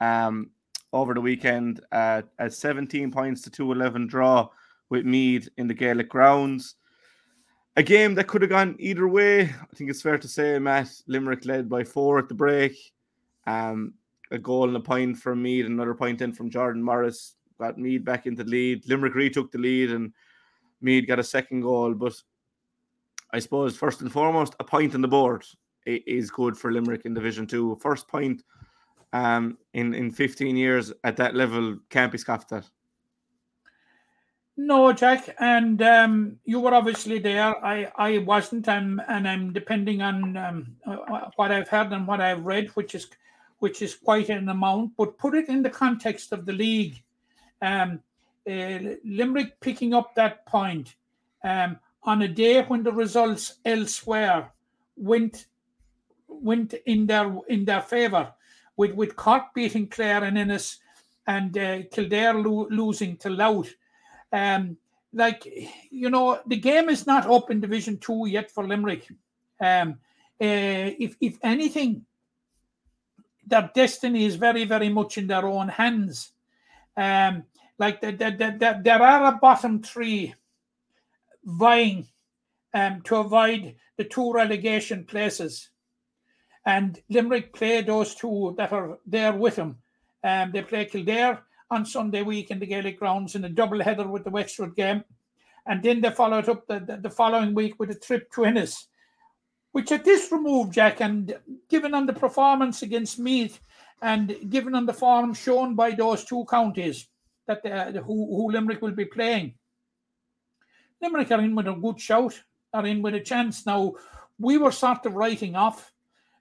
[SPEAKER 1] um, over the weekend at a 17 points to 211 draw with Meath in the Gaelic grounds. A game that could have gone either way. I think it's fair to say, Matt, Limerick led by four at the break. Um, a goal and a point from Meath, another point in from Jordan Morris got Meath back into the lead. Limerick retook the lead and Meath got a second goal. But I suppose first and foremost, a point on the board is good for Limerick in Division Two. First point um, in in 15 years at that level can't be scoffed at.
[SPEAKER 5] No, Jack, and um, you were obviously there. I, I wasn't, and and I'm depending on um, uh, what I've heard and what I've read, which is which is quite an amount. But put it in the context of the league. Um, uh, Limerick picking up that point um, on a day when the results elsewhere went went in their in their favour, with with Cork beating Clare and Ennis, and uh, Kildare lo- losing to Louth. Um, like you know, the game is not up in Division Two yet for Limerick. Um, uh, if if anything, their destiny is very very much in their own hands. Um, like the, the, the, the, there are a bottom three vying um, to avoid the two relegation places. And Limerick play those two that are there with them. Um, they play Kildare on Sunday week in the Gaelic grounds in a double header with the Wexford game. And then they follow it up the, the, the following week with a trip to Ennis, which at this remove, Jack, and given on the performance against Meath and given on the form shown by those two counties that uh, who, who Limerick will be playing, Limerick are in with a good shout, are in with a chance. Now, we were sort of writing off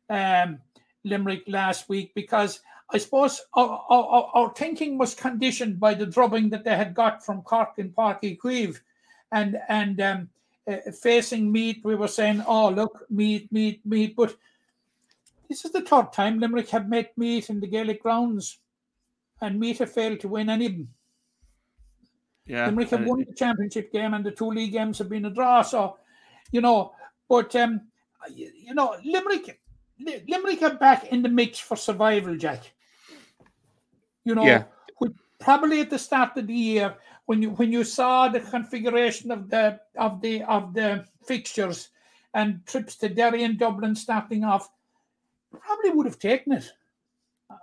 [SPEAKER 5] um, Limerick last week because I suppose our, our, our thinking was conditioned by the drubbing that they had got from Cork and Páirc Uí Chaoimh. And, and um, uh, facing Meath, we were saying, oh, look, Meath, Meath, Meath. But this is the third time Limerick have met Meath in the Gaelic grounds, and Meath have failed to win any of them.
[SPEAKER 1] Yeah,
[SPEAKER 5] Limerick have won the championship game, and the two league games have been a draw. So, you know, but um, you, you know, Limerick, Limerick are back in the mix for survival, Jack. You know,
[SPEAKER 1] Yeah.
[SPEAKER 5] probably at the start of the year when you when you saw the configuration of the of the of the fixtures and trips to Derry and Dublin starting off, probably would have taken it.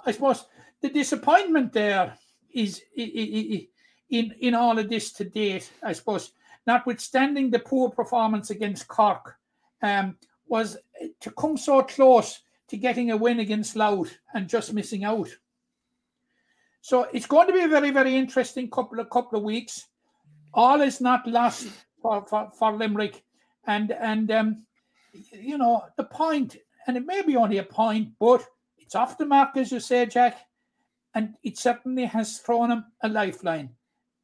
[SPEAKER 5] I suppose the disappointment there is in in all of this to date. I suppose, notwithstanding the poor performance against Cork, um, was to come so close to getting a win against Louth and just missing out. So it's going to be a very very interesting couple of couple of weeks. All is not lost for for, for Limerick, and and um, you know the point, and it may be only a point, but it's off the mark, as you say, Jack, and it certainly has thrown them a lifeline,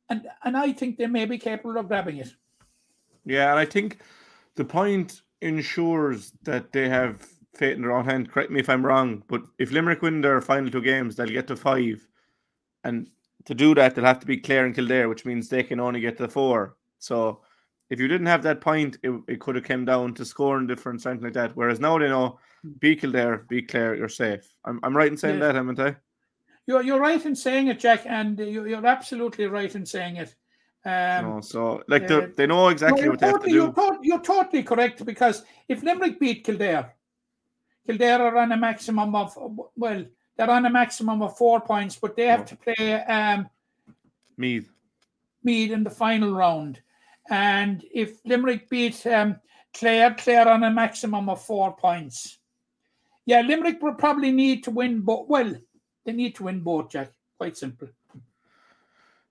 [SPEAKER 5] and and I think they may be capable of grabbing it.
[SPEAKER 1] Yeah, and I think the point ensures that they have fate in their own hand. Correct me if I'm wrong, but if Limerick win their final two games, they'll get to five. And to do that, they'll have to be Clare and Kildare, which means they can only get to four. So if you didn't have that point, it, it could have come down to scoring difference, something like that. Whereas now they know, be Kildare, be Clare, you're safe. I'm, I'm right in saying
[SPEAKER 5] Yeah.
[SPEAKER 1] that, haven't I?
[SPEAKER 5] You're you're right in saying it, Jack, and you- you're absolutely right in saying it. Um,
[SPEAKER 1] no, so like
[SPEAKER 5] uh,
[SPEAKER 1] they they know exactly
[SPEAKER 5] No,
[SPEAKER 1] what they have to
[SPEAKER 5] totally, you're,
[SPEAKER 1] do.
[SPEAKER 5] you're totally correct because if Limerick beat Kildare, Kildare are on a maximum of well, they're on a maximum of four points, but they have
[SPEAKER 1] Oh.
[SPEAKER 5] to play um,
[SPEAKER 1] Meath.
[SPEAKER 5] Mead in the final round. And if Limerick beat um, Clare, Clare on a maximum of four points. Yeah, Limerick will probably need to win both. Well, they need to win both, Jack. Quite simple.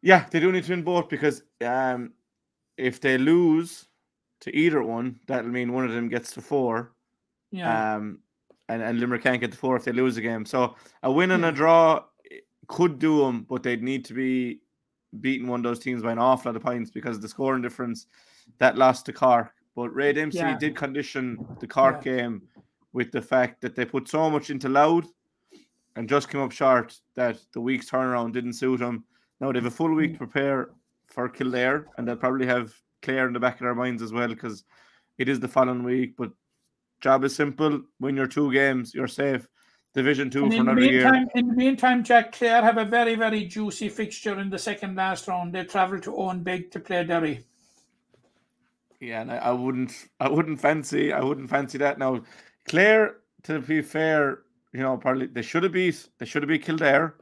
[SPEAKER 1] Yeah, they do need to win both because um, if they lose to either one, that'll mean one of them gets to four.
[SPEAKER 5] Yeah.
[SPEAKER 1] Um, and, and Limerick can't get the four if they lose a game. So a win and a
[SPEAKER 5] hmm.
[SPEAKER 1] draw could do them, but they'd need to be beating one of those teams by an awful lot of points because of the scoring difference that lost to Cork. But Ray Dempsey
[SPEAKER 5] Yeah.
[SPEAKER 1] did condition the Cork game with the fact that they put so much into Louth and just came up short that the week's turnaround didn't suit them. Now they have a full week to hmm. prepare for Kildare, and they'll probably have Clare in the back of their minds as well because it is the following week. But job is simple: win your two games, you're safe. Division two
[SPEAKER 5] And
[SPEAKER 1] for another year.
[SPEAKER 5] in the meantime, Jack Clare have a very, very juicy fixture in the second last round. They travel to Owenbeg to play Derry.
[SPEAKER 1] Yeah, and I, I wouldn't, I wouldn't fancy, I wouldn't fancy that now. Clare, to be fair, you know, probably they should have beat, they should have beat Kildare.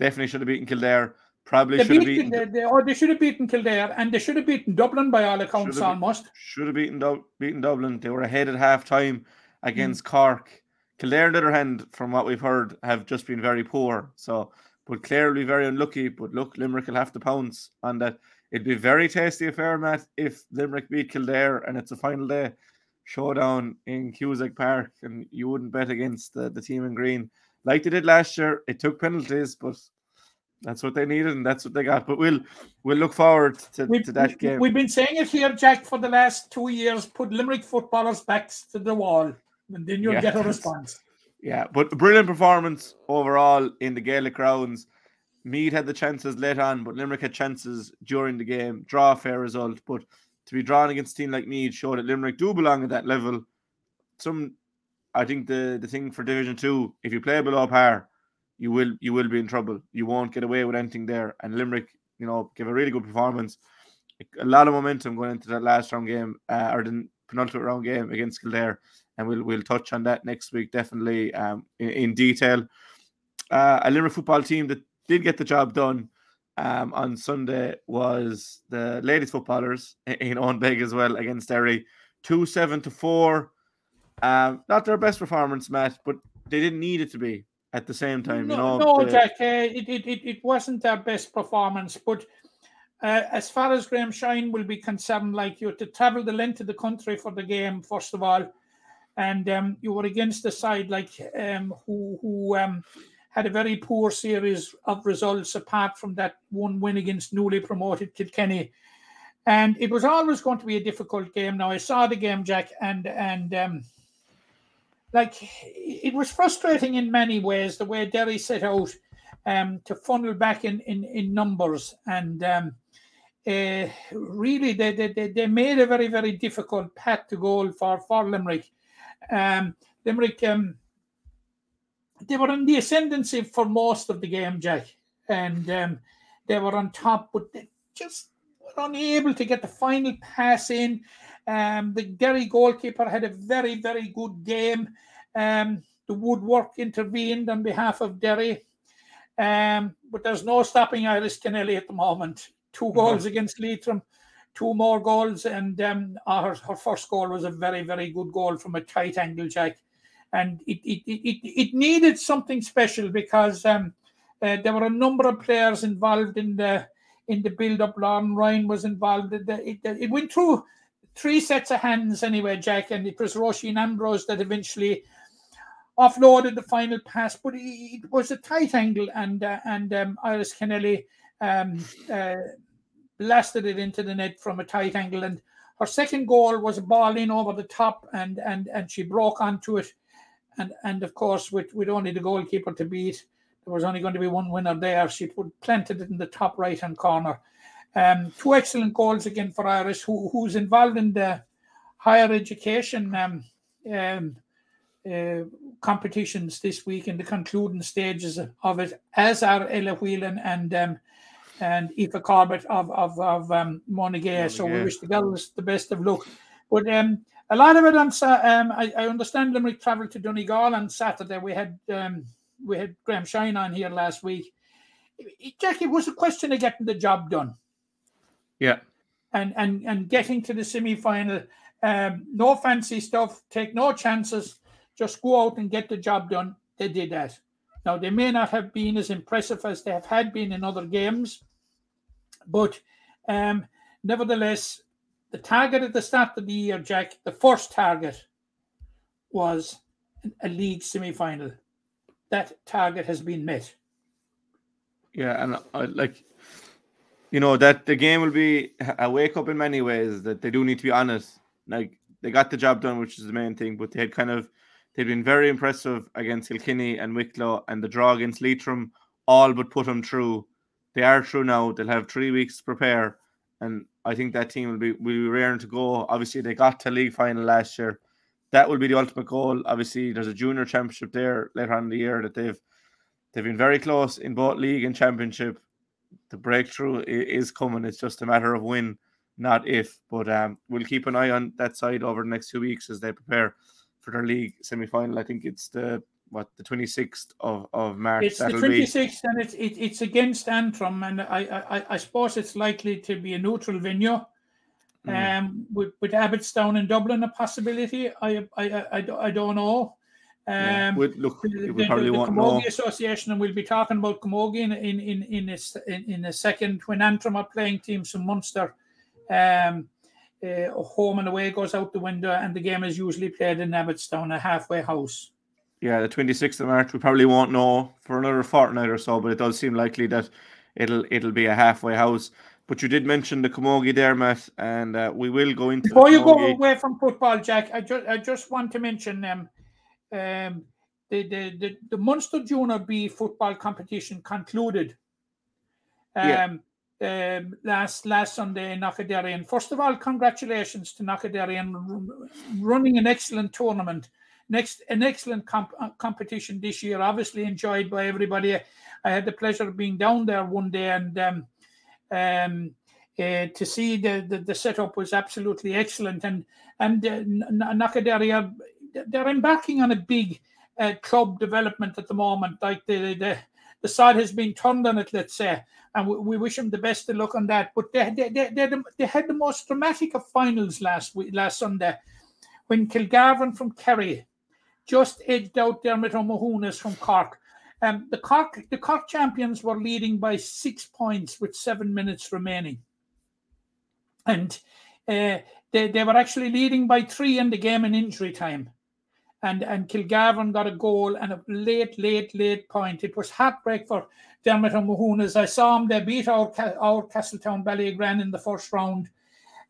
[SPEAKER 1] Definitely should have beaten Kildare. Probably
[SPEAKER 5] They,
[SPEAKER 1] should have
[SPEAKER 5] beat,
[SPEAKER 1] beaten,
[SPEAKER 5] they, they, or they should have beaten Kildare and they should have beaten Dublin by all accounts
[SPEAKER 1] Should
[SPEAKER 5] almost.
[SPEAKER 1] should have beaten, beaten Dublin. They were ahead at half time
[SPEAKER 5] Mm.
[SPEAKER 1] against Cork. Kildare, on the other hand, from what we've heard, have just been very poor. So, but Clare will be very unlucky. But look, Limerick will have to pounce on that. It'd be a very tasty affair, Matt, if Limerick beat Kildare and it's a final day showdown in Cusack Park, and you wouldn't bet against the, the team in green like they did last year. It took penalties, but that's what they needed and that's what they got. But we'll we'll look forward to,
[SPEAKER 5] We've,
[SPEAKER 1] to that game.
[SPEAKER 5] we've been saying it here, Jack, for the last two years. Put Limerick footballers' back to the wall, and then you'll
[SPEAKER 1] Yeah,
[SPEAKER 5] get a response.
[SPEAKER 1] Yeah, but brilliant performance overall in the Gaelic grounds. Meath had the chances late on, but Limerick had chances during the game. Draw a fair result, but to be drawn against a team like Meath showed that Limerick do belong at that level. Some, I think the the thing for Division Two, if you play below par, you will you will be in trouble. You won't get away with anything there. And Limerick, you know, give a really good performance. A lot of momentum going into that last round game uh, or the penultimate round game against Kildare and we'll we'll touch on that next week definitely um, in, in detail. Uh, a Limerick football team that did get the job done um, on Sunday was the ladies footballers in- in Owenbeg as well against Derry, two seven to four. Um, not their best performance, Matt, but they didn't need it to be at the same time.
[SPEAKER 5] No,
[SPEAKER 1] you know,
[SPEAKER 5] no
[SPEAKER 1] the-
[SPEAKER 5] Jack, uh, it, it, it, it wasn't their best performance, but uh, as far as Graham Shine will be concerned, like you had to travel the length of the country for the game, first of all, and um, you were against a side like um, who who um, had a very poor series of results apart from that one win against newly promoted Kilkenny. And it was always going to be a difficult game. Now I saw the game, Jack, and and um, like it was frustrating in many ways the way Derry set out um, to funnel back in in, in numbers and um, uh, really they, they they made a very very difficult path to goal for for Limerick. Um, Limerick um, they were in the ascendancy for most of the game, Jack. and um, they were on top, but they just were unable to get the final pass in. Um, the Derry goalkeeper had a very, very good game. Um, the woodwork intervened on behalf of Derry. Um, but there's no stopping Iris Kennelly at the moment. Two goals against Leitrim, two more goals, and um, her, her first goal was a very, very good goal from a tight angle, Jack. And it, it, it, it needed something special because um, uh, there were a number of players involved in the in the build-up. Lauren Ryan was involved. It, it, it went through three sets of hands anyway, Jack, and it was Roisin Ambrose that eventually offloaded the final pass, but it was a tight angle, and uh, and um, Iris Kennelly um, uh, blasted it into the net from a tight angle, and her second goal was a ball in over the top, and and and she broke onto it, and and of course with with only the goalkeeper to beat, there was only going to be one winner there. She put planted it in the top right hand corner. Um, two excellent goals again for Iris, who who's involved in the higher education um, um, uh, competitions this week in the concluding stages of it, as are Ella Whelan and um, and Aoife Corbett of of, of um, Monaghan. So we wish the girls the best of luck. But um, a lot of it on um, I, I understand Limerick travelled to Donegal on Saturday. We had um, we had Graham Shine on here last week. Jackie, it was a question of getting the job done.
[SPEAKER 1] Yeah.
[SPEAKER 5] And and and getting to the semi final. Um, no fancy stuff. Take no chances just go out and get the job done. They did that. Now, they may not have been as impressive as they have had been in other games, but um, nevertheless, the target at the start of the year, Jack, the first target was a league semi final. That target has been met.
[SPEAKER 1] Yeah, and I like, you know, that the game will be a wake up in many ways. That they do need to be honest. Like they got the job done, which is the main thing, but they had kind of They've been very impressive against Kilkenny and Wicklow, and the draw against Leitrim all but put them through. They are through now. They'll have three weeks to prepare, and I think that team will be will be raring to go. Obviously, they got to league final last year. That will be the ultimate goal. Obviously, there's a junior championship there later on in the year that they've they've been very close in both league and championship. The breakthrough is coming. It's just a matter of when, not if. But um, we'll keep an eye on that side over the next two weeks as they prepare for their league semi final. I think it's the what the 26th of, of March.
[SPEAKER 5] It's the 26th, be. and it's it, it's against Antrim, and I, I I suppose it's likely to be a neutral venue. Mm. Um, with with Abbottstown in Dublin, a possibility. I I I, I, I don't know. Um,
[SPEAKER 1] yeah, look, we the, probably the, the
[SPEAKER 5] won't Camogie know. Association, and we'll be talking about Camogie in in in in a, in, in a second when Antrim are playing teams from Munster. Um, uh, home and away goes out the window, and the game is usually played in Abbottstown, a halfway house.
[SPEAKER 1] Yeah, the 26th of March. We probably won't know for another fortnight or so, but it does seem likely that it'll it'll be a halfway house. But you did mention the Camogie there, Matt, and uh, we will go into.
[SPEAKER 5] Before you go away from football, Jack, I just I just want to mention them. Um, um, the, the the the Munster Junior B football competition concluded. Um, yeah um, last last Sunday in Knockaderry. And first of all, congratulations to Knockaderry and running an excellent tournament. Next, an excellent comp- uh, competition this year, obviously enjoyed by everybody. I had the pleasure of being down there one day and um, um, uh, to see the, the, the setup was absolutely excellent. And and uh, Knockaderry are they're embarking on a big uh, club development at the moment. Like the the the side has been turned on it, let's say and we, we, wish them the best of luck on that. But they they, they, they, they had the most dramatic of finals last week, last Sunday, when Kilgarvan from Kerry just edged out Dermot O'Mahunas from Cork. Um, the Cork the Cork champions were leading by six points with seven minutes remaining, and uh, they they were actually leading by three in the game in injury time and and Kilgarvan got a goal and a late, late, late point. It was heartbreak for Dermot O'Mahunas. I saw him. They beat our our Castletown Ballygran in the first round.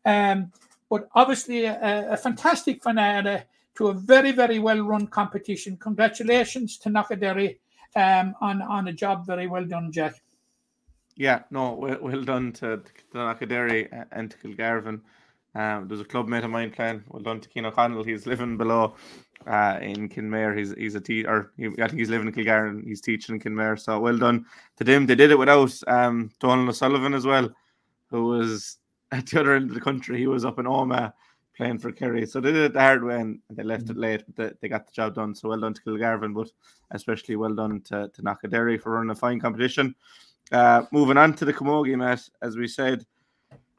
[SPEAKER 5] Um, but obviously a, a, fantastic finale to a very, very well run competition. Congratulations to Knockaderry um, on on a job very well done, Jack.
[SPEAKER 1] Yeah, no, well, well done to, to Knockaderry and to Kilgarvan. Um, there's a club mate of mine playing. Well done to Cian O'Connell. He's living below uh, in Kenmare. He's he's a teacher. I think he's living in Kilgar and he's teaching in Kenmare. So well done to them. They did it without um, Donald O'Sullivan as well, who was at the other end of the country. He was up in Omagh playing for Kerry. So they did it the hard way and they left it late, but they, they got the job done. So well done to Kilgarvan, but especially well done to, to Knockaderry for running a fine competition. Uh, moving on to the Camogie, Matt, as we said,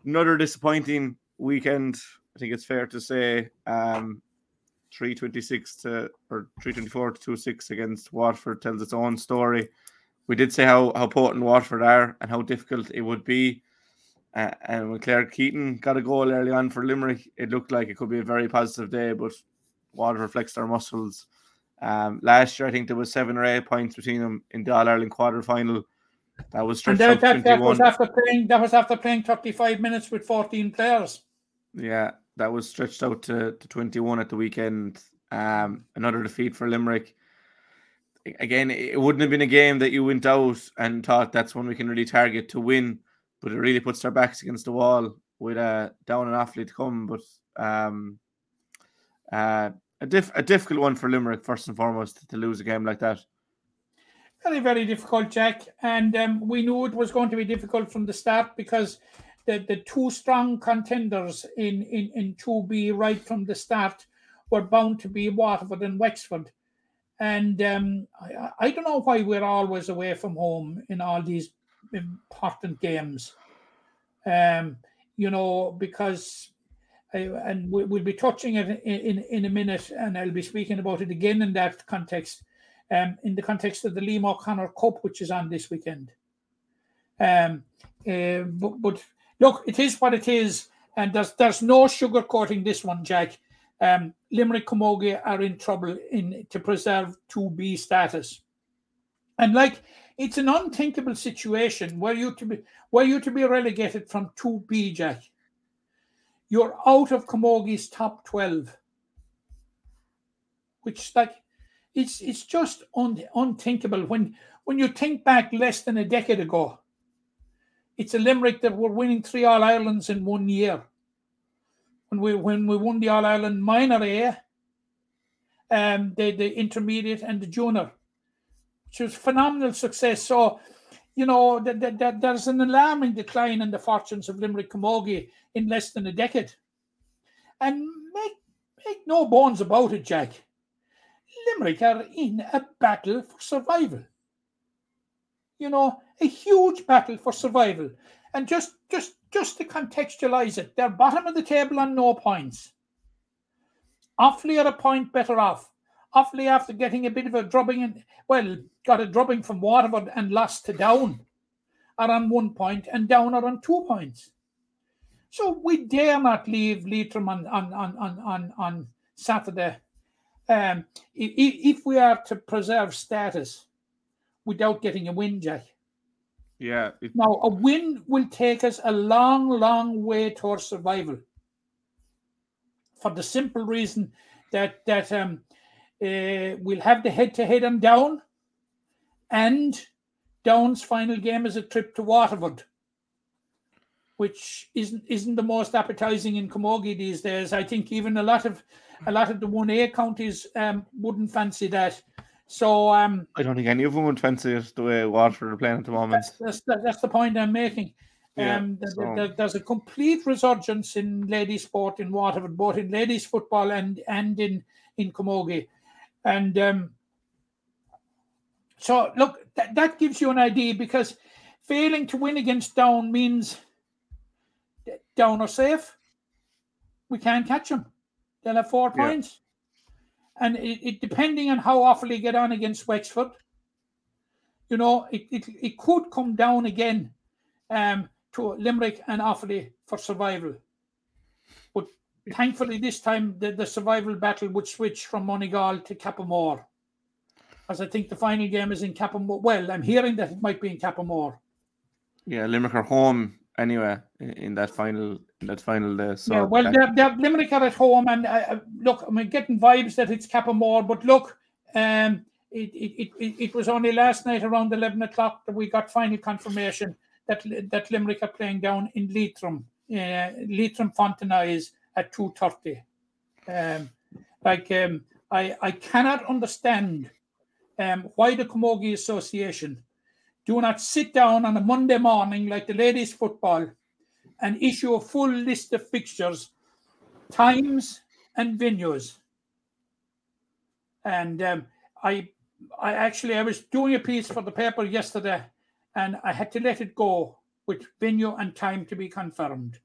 [SPEAKER 1] another disappointing weekend. I think it's fair to say. Um, 326 to or 324 to 26 against Waterford tells its own story. We did say how, how potent Waterford are and how difficult it would be. Uh, and when Claire Keaton got a goal early on for Limerick, it looked like it could be a very positive day, but Waterford flexed their muscles. Um, last year, I think there was seven or eight points between them in the All Ireland quarter final. That was
[SPEAKER 5] and that, that, that
[SPEAKER 1] 21.
[SPEAKER 5] was after playing. That was after playing thirty-five minutes with fourteen players.
[SPEAKER 1] Yeah, that was stretched out to, to 21 at the weekend. Um, another defeat for Limerick. Again, it wouldn't have been a game that you went out and thought that's one we can really target to win, but it really puts their backs against the wall with a Down and Offaly to come. But um, uh, a, diff- a difficult one for Limerick, first and foremost, to lose a game like that.
[SPEAKER 5] Very, very difficult, Jack. And um, we knew it was going to be difficult from the start because the, the two strong contenders in, in, in 2B right from the start were bound to be Waterford and Wexford. And um, I, I don't know why we're always away from home in all these important games. Um, you know, because, I, and we, we'll be touching it in, in, in a minute, and I'll be speaking about it again in that context um, in the context of the Liam O'Connor Cup, which is on this weekend. Um, uh, but, but look, it is what it is, and there's there's no sugarcoating this one, Jack. Um, Limerick Camogie are in trouble in to preserve 2B status, and like it's an unthinkable situation where you to be where you to be relegated from 2B, Jack. You're out of Camogie's top 12, which like it's it's just un, unthinkable when when you think back less than a decade ago. It's a Limerick that were winning three All Irelands in one year. When we when we won the All Ireland minor A, um, the the intermediate and the junior, which was phenomenal success. So, you know that that, that there's an alarming decline in the fortunes of Limerick Camogie in less than a decade, and make make no bones about it, Jack. Limerick are in a battle for survival. You know, a huge battle for survival. And just just just to contextualize it, they're bottom of the table on no points. Offaly are a point better off. Offaly after getting a bit of a drubbing and well, got a drubbing from Waterford and lost to Down are on one point and Down are on two points. So we dare not leave Leitrim on on on on on, on Saturday um, i- i- if we are to preserve status without getting a win, Jack.
[SPEAKER 1] Yeah, it,
[SPEAKER 5] Now, a win will take us a long, long way towards survival. For the simple reason that that um, uh, we'll have the head-to-head on Down, and Down's final game is a trip to Waterford, which isn't isn't the most appetizing in Camogie these days. I think even a lot of a lot of the one A counties um, wouldn't fancy that. So um,
[SPEAKER 1] I don't think any of them would fancy it the way Waterford are playing at the moment.
[SPEAKER 5] that's that's, that's the point I'm making.
[SPEAKER 1] Yeah,
[SPEAKER 5] Um,
[SPEAKER 1] so-
[SPEAKER 5] th- there's a complete resurgence in ladies sport in Waterford, both in ladies football and and in in Camogie, and um, so look that, that gives you an idea because failing to win against Down means Down are safe. We can't catch them. They'll have four
[SPEAKER 1] Yeah.
[SPEAKER 5] points, and it, it depending on how Offaly get on against Wexford. You know, it, it, it could come down again um, to Limerick and Offaly for survival. But thankfully, this time the, the survival battle would switch from Moneygall to Cappamore. As I think the final game is in Cappamore. Well, I'm hearing that it might be in Cappamore.
[SPEAKER 1] Yeah, Limerick are home anyway in, that final in that final day. So
[SPEAKER 5] yeah, well, they're, they're Limerick are at home, and uh, uh, look, I'm getting vibes that it's Cappamore, but look, um, it, it, it, it, was only last night around 11 o'clock that we got final confirmation that that Limerick are playing down in Leitrim. Uh, Leitrim Fontenoy is at 2.30. Um, like, um, I, I cannot understand um, why the Camogie Association do not sit down on a Monday morning like the ladies' football and issue a full list of fixtures, times, and venues. And um, I, I actually I was doing a piece for the paper yesterday, and I had to let it go with venue and time to be confirmed.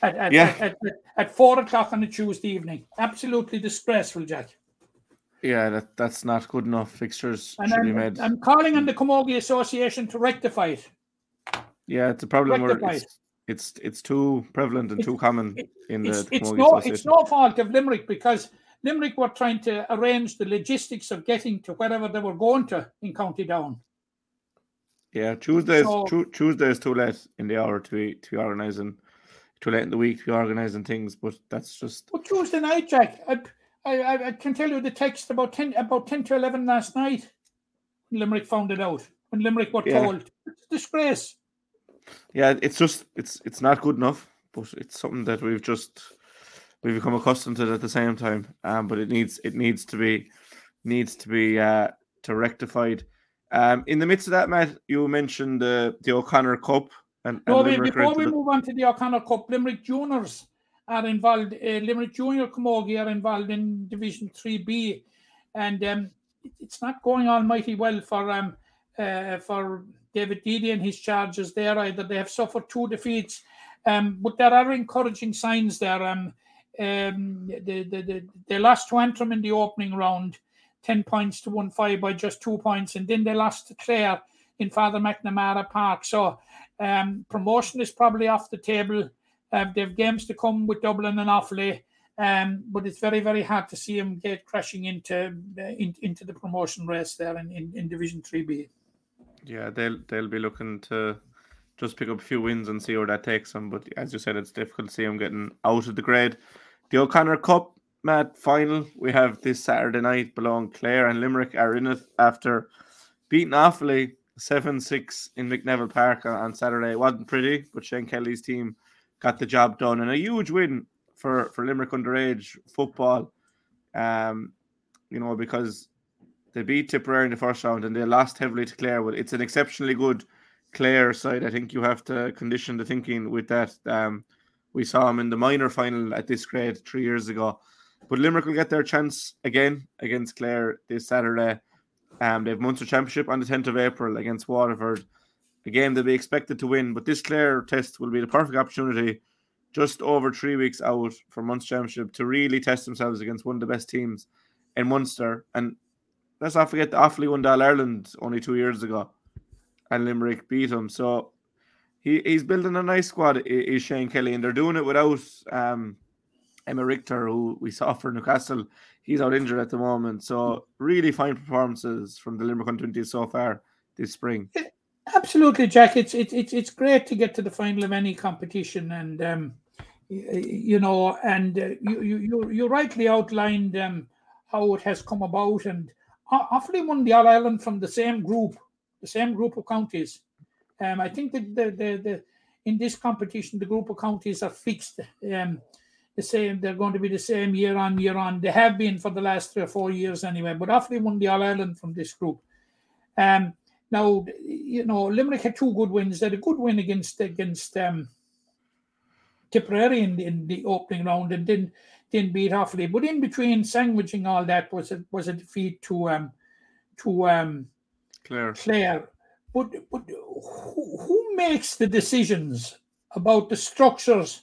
[SPEAKER 5] At, at,
[SPEAKER 1] Yeah.
[SPEAKER 5] at, at, at four o'clock on a Tuesday evening. Absolutely disgraceful, Jack.
[SPEAKER 1] Yeah, that, that's not good enough. Fixtures
[SPEAKER 5] And
[SPEAKER 1] should
[SPEAKER 5] I'm,
[SPEAKER 1] made.
[SPEAKER 5] I'm calling on the Camogie Association to rectify it.
[SPEAKER 1] Yeah, it's a problem where it's, it's it's too prevalent and
[SPEAKER 5] It's-
[SPEAKER 1] too common
[SPEAKER 5] it-
[SPEAKER 1] in the
[SPEAKER 5] It's, it's no it's no fault of Limerick because Limerick were trying to arrange the logistics of getting to wherever they were going to in County Down.
[SPEAKER 1] Yeah, Tuesdays
[SPEAKER 5] So-
[SPEAKER 1] Tu- Tuesday is too late in the hour to be to be organising. Too late in the week to be organising things, but that's just
[SPEAKER 5] But Tuesday night, Jack, I, I, I- can tell you the text about ten about ten to eleven last night. Limerick found it out when Limerick were
[SPEAKER 1] Yeah.
[SPEAKER 5] told it's a disgrace.
[SPEAKER 1] Yeah, it's just it's it's not good enough, but it's something that we've just we've become accustomed to at the same time. Um, but it needs it needs to be needs to be uh to rectified. Um, in the midst of that, Matt, you mentioned the the O'Connor Cup and, and
[SPEAKER 5] No, before we
[SPEAKER 1] the-
[SPEAKER 5] move on to the O'Connor Cup, Limerick Juniors are involved. Uh, Limerick Junior Camogie are involved in Division Three B, and um, it's not going almighty well for um uh, for David Deedy and his charges there either. They have suffered two defeats, um, but there are encouraging signs there. Um, um, they lost to Antrim in the opening round, 10 points to 1 5 by just two points, and then they lost to Clare in Father McNamara Park. So um, promotion is probably off the table. Uh, they have games to come with Dublin and Offaly, um, but it's very, very hard to see them get crashing into uh, in, into the promotion race there in, in, in Division 3B.
[SPEAKER 1] Yeah, they'll they'll be looking to just pick up a few wins and see where that takes them. But as you said, it's difficult to see them getting out of the grade. The O'Connor Cup, Matt, final we have this Saturday night. Belong Clare and Limerick are in it after beating Offaly seven six in Mick Neville Park on Saturday. It wasn't pretty, but Shane Kelly's team got the job done and a huge win for for Limerick underage football. Um, you know because they beat Tipperary in the first round and they lost heavily to Clare. It's an exceptionally good Clare side. I think you have to condition the thinking with that. Um, we saw them in the minor final at this grade three years ago. But Limerick will get their chance again against Clare this Saturday. Um, they have Munster Championship on the 10th of April against Waterford. A game they'll be expected to win, but this Clare test will be the perfect opportunity just over three weeks out from Munster Championship to really test themselves against one of the best teams in Munster. And let's not forget the Offaly won All Ireland only two years ago, and Limerick beat them. So he, he's building a nice squad. Is Shane Kelly, and they're doing it without um, Emma Richter, who we saw for Newcastle. He's out injured at the moment. So really fine performances from the Limerick under 20 so far this spring.
[SPEAKER 5] Absolutely, Jack. It's it's it's it's great to get to the final of any competition, and um, you know, and uh, you you you rightly outlined um how it has come about, and The All Ireland from the same group, the same group of counties. Um, I think that the the, the in this competition the group of counties are fixed. Um, the same, they're going to be the same year on year on. They have been for the last three or four years anyway. But the All Ireland from this group. Um, now, you know, Limerick had two good wins. They had a good win against against um, Tipperary in, in the opening round and didn't didn't beat Offaly. But in between sandwiching all that was a, was a defeat to um, to um,
[SPEAKER 1] Claire.
[SPEAKER 5] Claire. But but who, who makes the decisions about the structures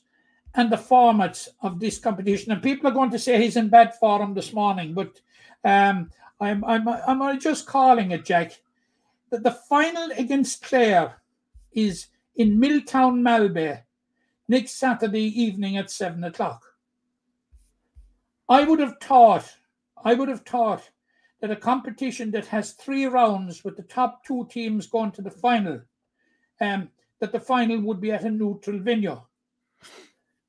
[SPEAKER 5] and the formats of this competition? And people are going to say he's in bad form this morning, but um, I'm I'm I'm just calling it, Jack. That the final against Clare is in Miltown, Malbay, next Saturday evening at seven o'clock. I would have thought, I would have thought that a competition that has three rounds with the top two teams going to the final, um, that the final would be at a neutral venue.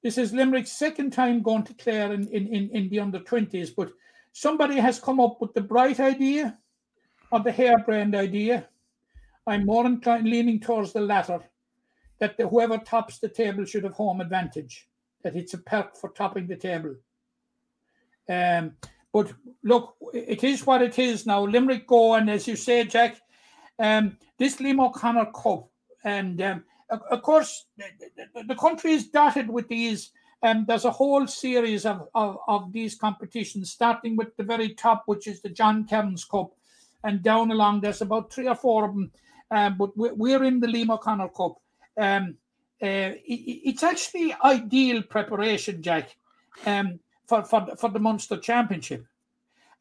[SPEAKER 5] This is Limerick's second time going to Clare in, in, in, in the under 20s, but somebody has come up with the bright idea or the harebrained idea. I'm more inclined leaning towards the latter, that the, whoever tops the table should have home advantage, that it's a perk for topping the table. Um, but look, it is what it is now. Limerick go, and as you say, Jack, um, this Liam O'Connor Cup, and um, of, course, the, country is dotted with these. Um, there's a whole series of, of, of these competitions, starting with the very top, which is the John Kearns Cup, and down along there's about three or four of them. Um, but we're, we're in the Liam O'Connor Cup. Um, uh, it's actually ideal preparation, Jack, um, for, for, for the Munster Championship.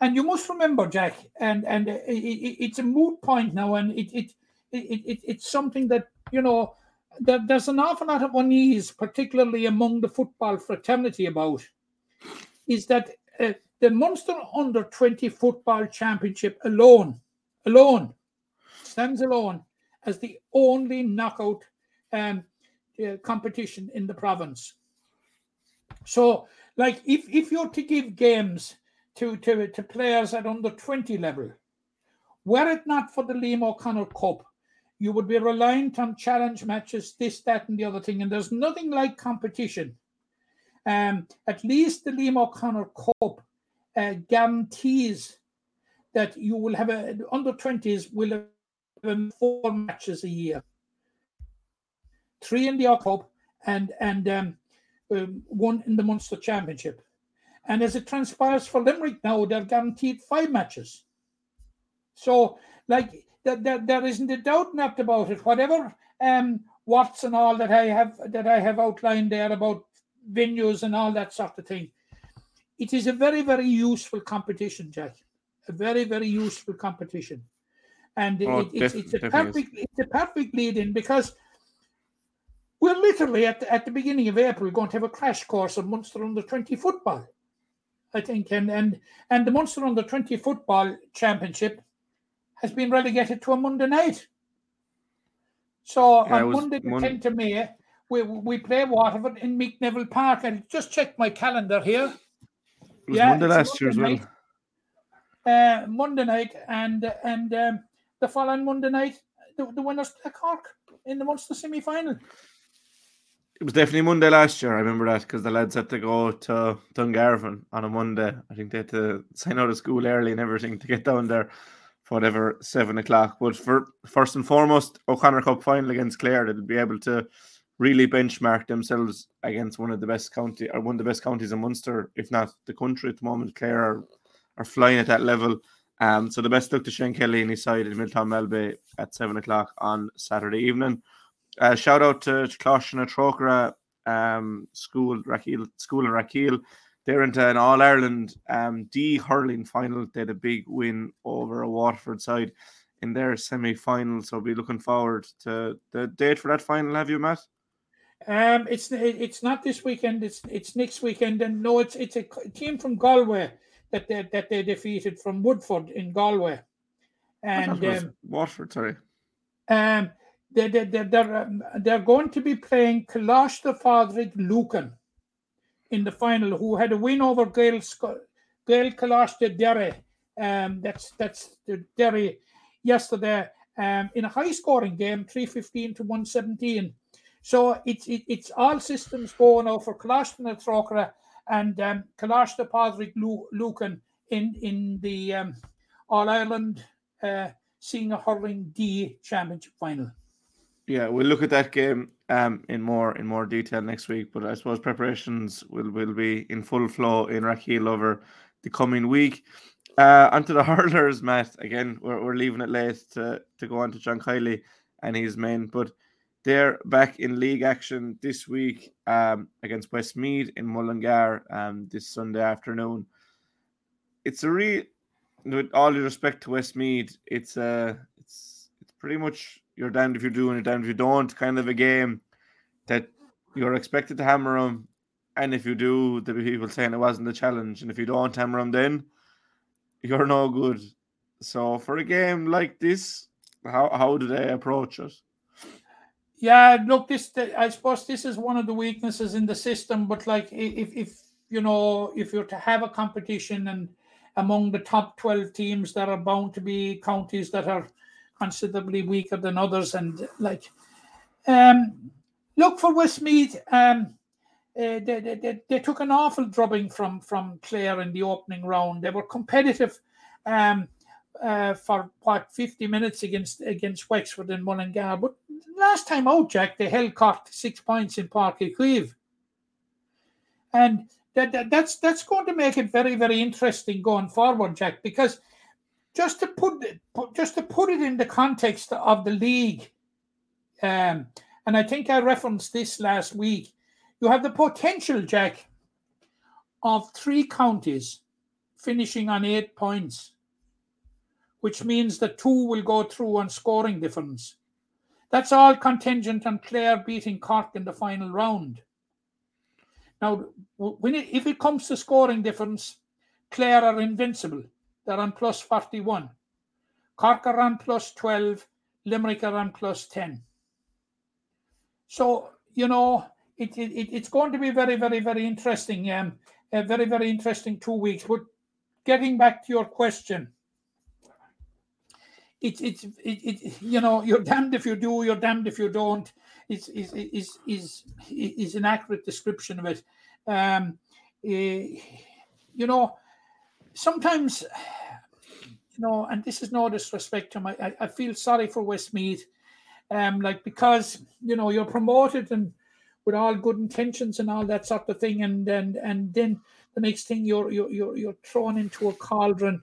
[SPEAKER 5] And you must remember, Jack, and and it, it, it's a moot point now, and it it, it, it it's something that you know there, there's an awful lot of unease, particularly among the football fraternity, about is that uh, the Munster Under Twenty Football Championship alone, alone, stands alone as the only knockout um, uh, competition in the province. So, like, if if you're to give games to, to, to players at under 20 level. Were it not for the Liam O'Connor Cup, you would be reliant on challenge matches, this, that, and the other thing. And there's nothing like competition. Um, at least the Liam O'Connor Cup uh, guarantees that you will have a under 20s will have four matches a year, three in the Cup and and um, um, one in the Munster Championship. And as it transpires for Limerick now, they're guaranteed five matches. So, like, there, there, there isn't a doubt not about it. Whatever um, Watts and all that I have that I have outlined there about venues and all that sort of thing, it is a very, very useful competition, Jack. A very, very useful competition, and
[SPEAKER 1] Oh,
[SPEAKER 5] it, it's,
[SPEAKER 1] def-
[SPEAKER 5] it's a
[SPEAKER 1] is.
[SPEAKER 5] perfect it's a perfect lead in because we're literally at the, at the beginning of April going to have a crash course of Munster under twenty football. I think, and and and the Munster under twenty football championship has been relegated to a Monday night. So
[SPEAKER 1] Yeah,
[SPEAKER 5] on Monday the
[SPEAKER 1] Mon-
[SPEAKER 5] tenth of May, we we play Waterford in Mick Neville Park, and just check my calendar here.
[SPEAKER 1] It was
[SPEAKER 5] Yeah,
[SPEAKER 1] Monday last year as well.
[SPEAKER 5] Monday Uh, Monday night, and and um, the following Monday night, the, the winners play Cork in the Munster semi final.
[SPEAKER 1] It was definitely Monday last year. I remember that because the lads had to go to Dungarvan on a Monday. I think they had to sign out of school early and everything to get down there for whatever seven o'clock. But for first and foremost, O'Connor Cup final against Clare, they'll be able to really benchmark themselves against one of the best county or one of the best counties in Munster, if not the country at the moment. Clare are, are flying at that level. Um, so the best luck to Shane Kelly and his side in Miltown Malbay at seven o'clock on Saturday evening. Uh, shout out to Coláiste na Trócaire um, school, Rathkeale, school in Rathkeale. They're into an All Ireland um, D hurling final. They had a big win over a Waterford side in their semi final. So be looking forward to the date for that final. Have you, Matt?
[SPEAKER 5] Um, it's it's not this weekend. It's it's next weekend, and no, it's it's a team from Galway that they, that they defeated from Woodford in Galway, and um,
[SPEAKER 1] Waterford, sorry.
[SPEAKER 5] um, they they they they're um, they're going to be playing Kalash the Fadrig Lucan in the final, who had a win over Gael Gael Kalash de Derry. Um, that's that's the Derry yesterday. Um, in a high scoring game, three fifteen to one seventeen. So it's it, it's all systems go now for Kalash Trokra and um, Coláiste Phádraig Lu- Lucan in in the um, All Ireland uh, Senior Hurling D Championship final.
[SPEAKER 1] Yeah, we'll look at that game um in more in more detail next week. But I suppose preparations will will be in full flow in Rathkeale over the coming week. Uh, onto the hurlers, Matt. Again, we're, we're leaving it late to, to go on to John Kiely and his men, but they're back in league action this week um, against Westmeath in Mullingar um, this Sunday afternoon. It's a real, with all due respect to Westmeath, it's a it's it's pretty much you're damned if you do and you're damned if you don't kind of a game that you're expected to hammer them, and if you do, there'll be people saying it wasn't a challenge, and if you don't hammer them, then you're no good. So for a game like this, how how do they approach it?
[SPEAKER 5] Yeah, look, this I suppose this is one of the weaknesses in the system. But like, if if you know, if you're to have a competition and among the top twelve teams, there are bound to be counties that are considerably weaker than others, and like, um, look for Westmeath. Um, uh, they, they, they, they took an awful drubbing from from Clare in the opening round. They were competitive um, uh, for what 50 minutes against against Wexford and Mullingar. But last time out, Jack, they held Cork six points in Park Cleeve. And that, that, that's that's going to make it very very interesting going forward, Jack. Because just to put it, just to put it in the context of the league, um, and I think I referenced this last week. You have the potential, Jack, of three counties finishing on eight points, which means that two will go through on scoring difference. That's all contingent on Clare beating Cork in the final round. Now, when it, if it comes to scoring difference, Clare are invincible. They're on plus 41. Cork are on plus 12. Limerick are on plus 10. So, you know, it, it, it's going to be very, very, very interesting. Um, a very, very interesting two weeks. But getting back to your question, it's it's it, it, you know you're damned if you do, you're damned if you don't. Is is is is is an accurate description of it. Um, uh, you know, sometimes, you know, and this is no disrespect to my, I, I feel sorry for Westmeath, um, like because you know you're promoted and with all good intentions and all that sort of thing, and and and then the next thing you're you're you're, you're thrown into a cauldron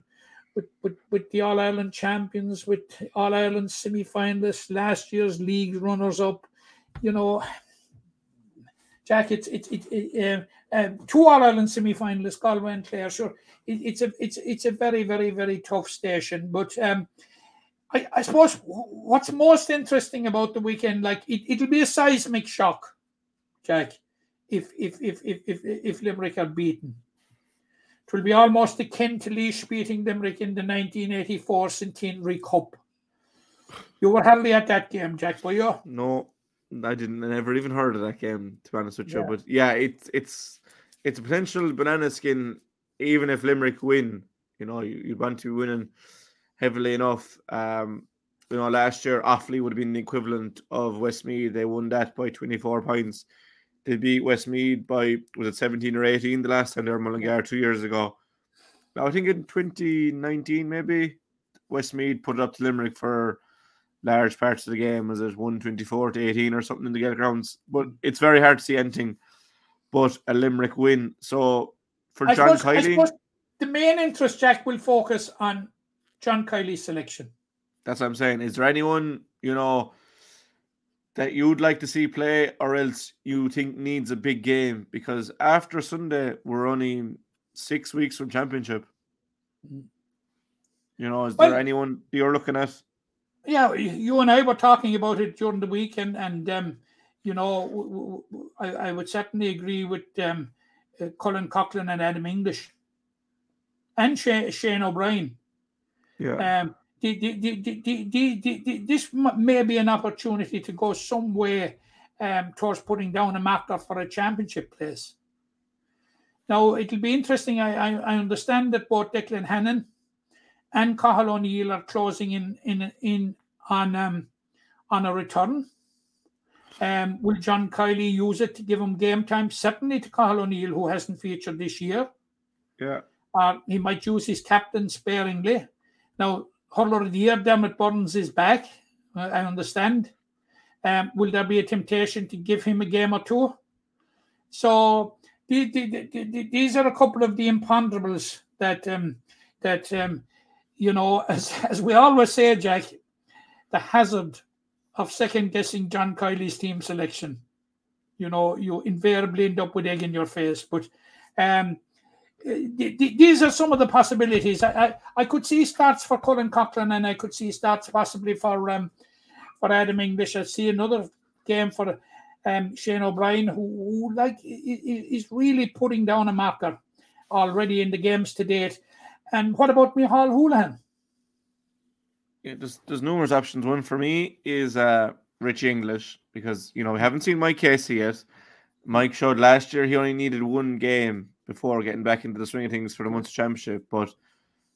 [SPEAKER 5] with, with, with the All Ireland champions, with All Ireland semi finalists, last year's league runners up. You know, Jack, it's it's it, it, uh, uh, two All Ireland semi finalists, Galway and Clare. Sure, it, it's a it's it's a very very very tough station, but um, I, I suppose what's most interesting about the weekend, like it, it'll be a seismic shock, Jack, if if if if if, if Limerick are beaten. It will be almost akin to Laois beating Limerick in the 1984 Centenary Cup. You were hardly at that game, Jack, were you?
[SPEAKER 1] No, I didn't. I never even heard of that game, to be honest with you.
[SPEAKER 5] Yeah.
[SPEAKER 1] But yeah, it's it's it's a potential banana skin. Even if Limerick win, you know, you, you'd want to be winning heavily enough. Um, you know, last year Offaly would have been the equivalent of Westmeath. They won that by 24 points. They beat Westmeath by was it 17 or 18 the last time they were Mullingar two years ago. Now I think in 2019 maybe Westmeath put it up to Limerick for large parts of the game. Was it 124 to 18 or something in the Gaelic grounds? But it's very hard to see anything but a Limerick win. So for
[SPEAKER 5] I
[SPEAKER 1] John
[SPEAKER 5] suppose, I Kiely, the main interest, Jack, will focus on John Kiely's selection.
[SPEAKER 1] that's what I'm saying. Is there anyone, you know, that you'd like to see play or else you think needs a big game? Because after Sunday, we're only six weeks from championship.
[SPEAKER 5] Mhm.
[SPEAKER 1] You know, is
[SPEAKER 5] Well-
[SPEAKER 1] there anyone you're looking at?
[SPEAKER 5] yeah, you and I were talking about it during the week, and and um, you know, w- w- I, I would certainly agree with um, uh, Colin Coughlan and Adam English, and Shane, Shane O'Brien.
[SPEAKER 1] Yeah.
[SPEAKER 5] Um, the, the, the, this may be an opportunity to go somewhere um, towards putting down a marker for a championship place. Now it'll be interesting. I, I, I understand that both Declan Hannon and Cathal O'Neill are closing in in in on um, on a return. Um, will John Kiely use it to give him game time? Certainly to Cathal O'Neill, who hasn't featured this year
[SPEAKER 1] yeah.
[SPEAKER 5] or he might use his captain sparingly. Now, hurler of the year, Diarmaid Byrnes is back. uh, I understand. Um, will there be a temptation to give him a game or two? So the, the, the, the- these are a couple of the imponderables that um, that um, you know, as as we always say, Jack, the hazard of second guessing John Kiely's team selection. You know, you invariably end up with egg in your face. But um, th- th- these are some of the possibilities. I, I, I could see starts for Colin Coughlan and I could see starts possibly for um, for Adam English. I see another game for um, Shane O'Brien, who, who like is really putting down a marker already in the games to date. And what about Micheál Houlihan?
[SPEAKER 1] yeah, there's there's numerous options. One for me is uh Richie English because you know we haven't seen Mike Casey yet. Mike showed last year he only needed one game before getting back into the swing of things for the Munster Championship. But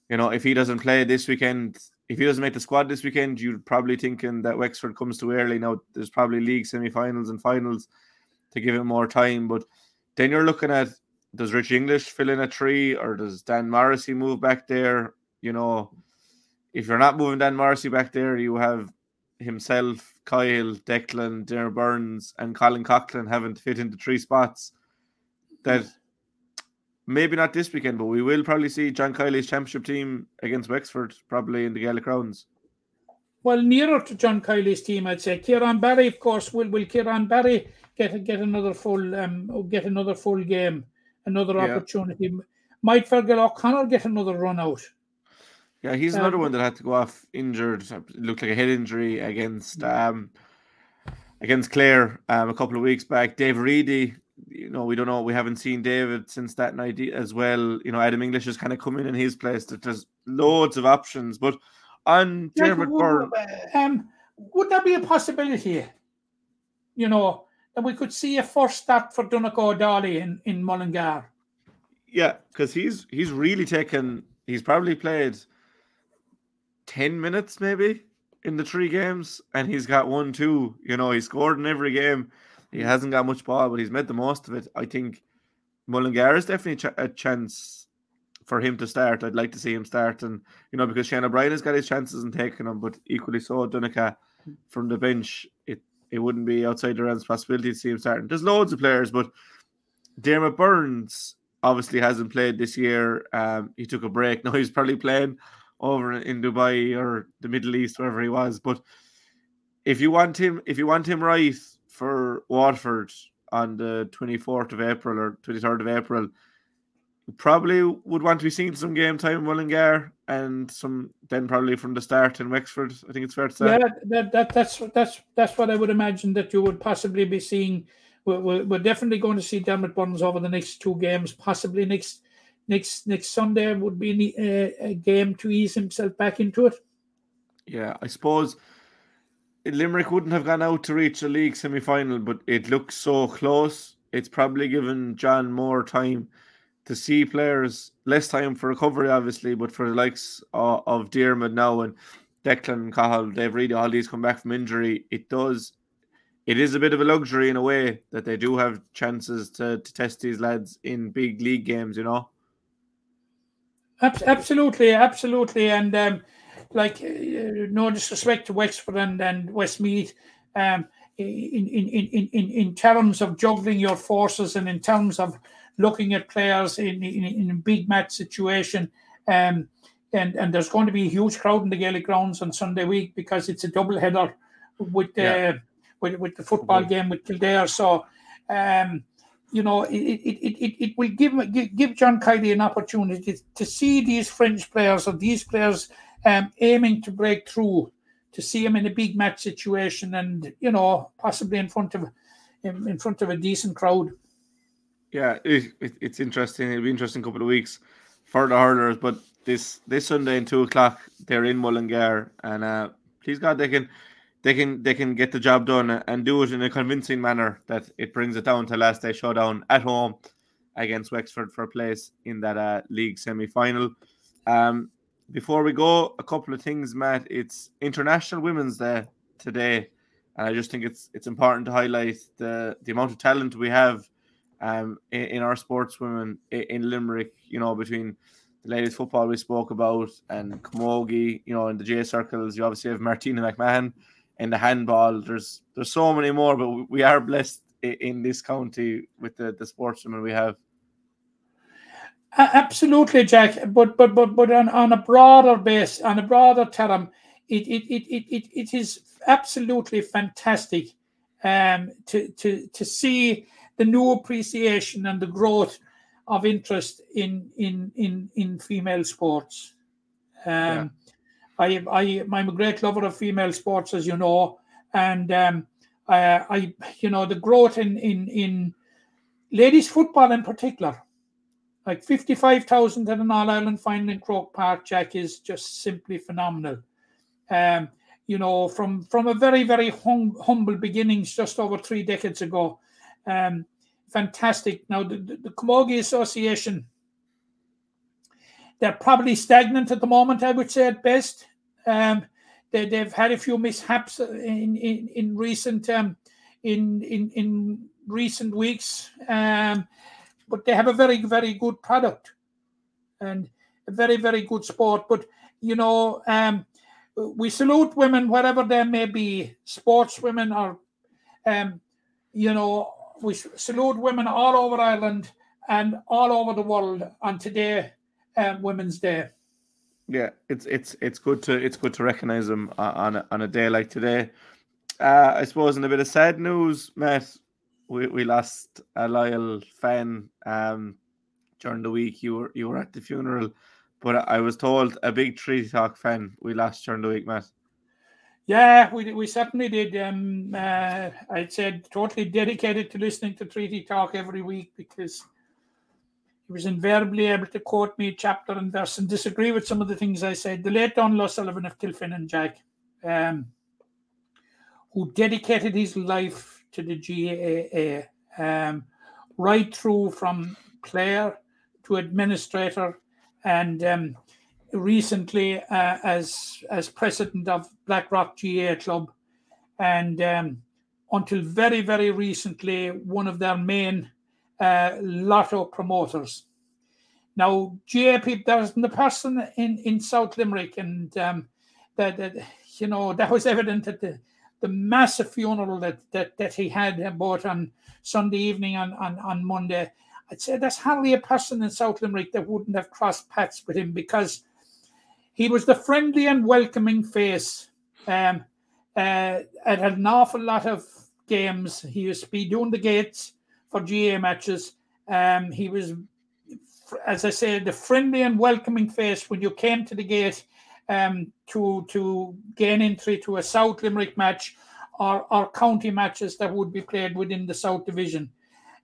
[SPEAKER 1] you know, if he doesn't play this weekend, if he doesn't make the squad this weekend, you're probably thinking that Wexford comes too early. Now there's probably league semi-finals and finals to give him more time. But then you're looking at does Rich English fill in a tree or does Dan Morrissey move back there? You know, if you're not moving Dan Morrissey back there, you have himself, Kyle, Declan, Darren Burns, and Colin Coughlan having to fit into three spots. That maybe not this weekend, but we will probably see John Kiely's championship team against Wexford probably in the Gaelic grounds.
[SPEAKER 5] Well, nearer to John Kiely's team, I'd say. Kieran Barry, of course, will will Kieran Barry get get another full um get another full game, another
[SPEAKER 1] Yeah.
[SPEAKER 5] opportunity. Might Fergal O'Connor get another run out?
[SPEAKER 1] Yeah, he's another
[SPEAKER 5] Um,
[SPEAKER 1] one that had to go off injured. It looked like a head injury against um against Clare um a couple of weeks back. Dave Reidy, you know, we don't know. We haven't seen David since that night as well. You know, Adam English has kind of come in in his place. That there's loads of options, but on Dermot
[SPEAKER 5] would-
[SPEAKER 1] Byrne,
[SPEAKER 5] Um, would that be a possibility? You know, that we could see a first start for Donncha Ó Dálaigh in, in Mullingar.
[SPEAKER 1] yeah, because he's he's really taken. He's probably played ten minutes maybe in the three games, and he's got one, two. You know, he scored in every game. He hasn't got much ball, but he's made the most of it. I think Mullingar is definitely a chance for him to start. I'd like to see him start, and you know, because Shane O'Brien has got his chances and taken them, but equally so, Dunica from the bench, it wouldn't be outside the realms possibility to see him starting. There's loads of players, but Diarmaid Byrnes obviously hasn't played this year. Um, he took a break. Now he's probably playing over in Dubai or the Middle East, wherever he was. But if you want him, if you want him right for Waterford on the 24th of April or 23rd of April, probably would want to be seeing some game time in and some then probably from the start in Wexford. I think it's fair to say.
[SPEAKER 5] Yeah, that, that that's that's that's what I would imagine that you would possibly be seeing. We're, we're, we're definitely going to see Diarmaid Byrnes over the next two games. Possibly next next next Sunday would be a, a game to ease himself back into it.
[SPEAKER 1] Yeah, I suppose Limerick wouldn't have gone out to reach a league semi final, but it looks so close. It's probably given John more time to see players, less time for recovery, obviously, but for the likes of, of Diarmaid now and Declan, Cathal, Dave Reidy, all these come back from injury. It does, it is a bit of a luxury in a way that they do have chances to, to test these lads in big league games, you know?
[SPEAKER 5] Absolutely, absolutely, and um, like uh, no disrespect to Wexford and, and Westmeath, um, in, in, in, in, in terms of juggling your forces and in terms of looking at players in, in, in a big match situation, um, and and there's going to be a huge crowd in the Gaelic grounds on Sunday week because it's a double header with the
[SPEAKER 1] Yeah.
[SPEAKER 5] with, with the football
[SPEAKER 1] Mhm.
[SPEAKER 5] game with Kildare. So, um, you know, it, it, it, it, it will give, give give John Kiely an opportunity to see these French players or these players um, aiming to break through, to see them in a big match situation, and you know, possibly in front of in, in front of a decent crowd.
[SPEAKER 1] Yeah, it, it, it's interesting. It'll be interesting couple of weeks for the hurlers. But this this Sunday in two o'clock, they're in Mullingar, and uh, please God, they can they can they can get the job done and do it in a convincing manner that it brings it down to last day showdown at home against Wexford for a place in that uh, league semi final. Um, before we go, a couple of things, Matt. It's International Women's Day today, and I just think it's it's important to highlight the the amount of talent we have um, in, in our sportswomen in, in Limerick, you know, between the ladies football we spoke about and Camogie, you know, in the J circles, you obviously have Martina McMahon in the handball. There's there's so many more, but we- are blessed in this county with the, the sportswomen we have.
[SPEAKER 5] Absolutely, Jack. But but but but on, on a broader base, on a broader term, it it it it, it, it is absolutely fantastic um, to to to see the new appreciation and the growth of interest in in in in female sports. Um, I I I'm a great lover of female sports, as you know, and um, I, I you know the growth in in in ladies football in particular like 55,000 at an All Ireland final in Croke Park, Jack, is just simply phenomenal. Um, you know, from from a very, very hum, humble beginnings just over three decades ago. Um, fantastic. Now, the, the, the Camogie Association, they're probably stagnant at the moment, I would say at best. Um, they, they've had a few mishaps in, in, in recent um, in, in in recent weeks, um, but they have a very, very good product and a very, very good sport. But you know, um, we salute women wherever they may be, sports women or, um, you know, we salute women all over Ireland and all over the world on today, um, Women's Day.
[SPEAKER 1] Yeah, it's it's it's good to it's good to recognise them on a, on a day like today. Uh, I suppose in a bit of sad news, Matt, we, we lost a loyal fan um, during the week. You were you were at the funeral, but I was told a big Treaty Talk fan we lost during the week, Matt.
[SPEAKER 5] Yeah, we we certainly did. Um, uh, I'd said totally dedicated to listening to Treaty Talk every week because he was invariably able to quote me chapter and verse and disagree with some of the things I said. The late Donald Sullivan of Kilfinane Jack, um, who dedicated his life to the GAA, um, right through from player to administrator, and um, recently uh, as as president of Blackrock GAA Club, and um, until very very recently one of their main uh, lotto promoters. Now, GAP, there's the person in, in South Limerick, and um, that, that you know that was evident at the, the massive funeral that, that that he had both on Sunday evening and on, on Monday. I'd say there's hardly a person in South Limerick that wouldn't have crossed paths with him because he was the friendly and welcoming face. Um, uh, had an awful lot of games. He used to be doing the gates for GAA matches. Um, he was, as I said, the friendly and welcoming face when you came to the gate um, to to gain entry to a South Limerick match or, or county matches that would be played within the South Division.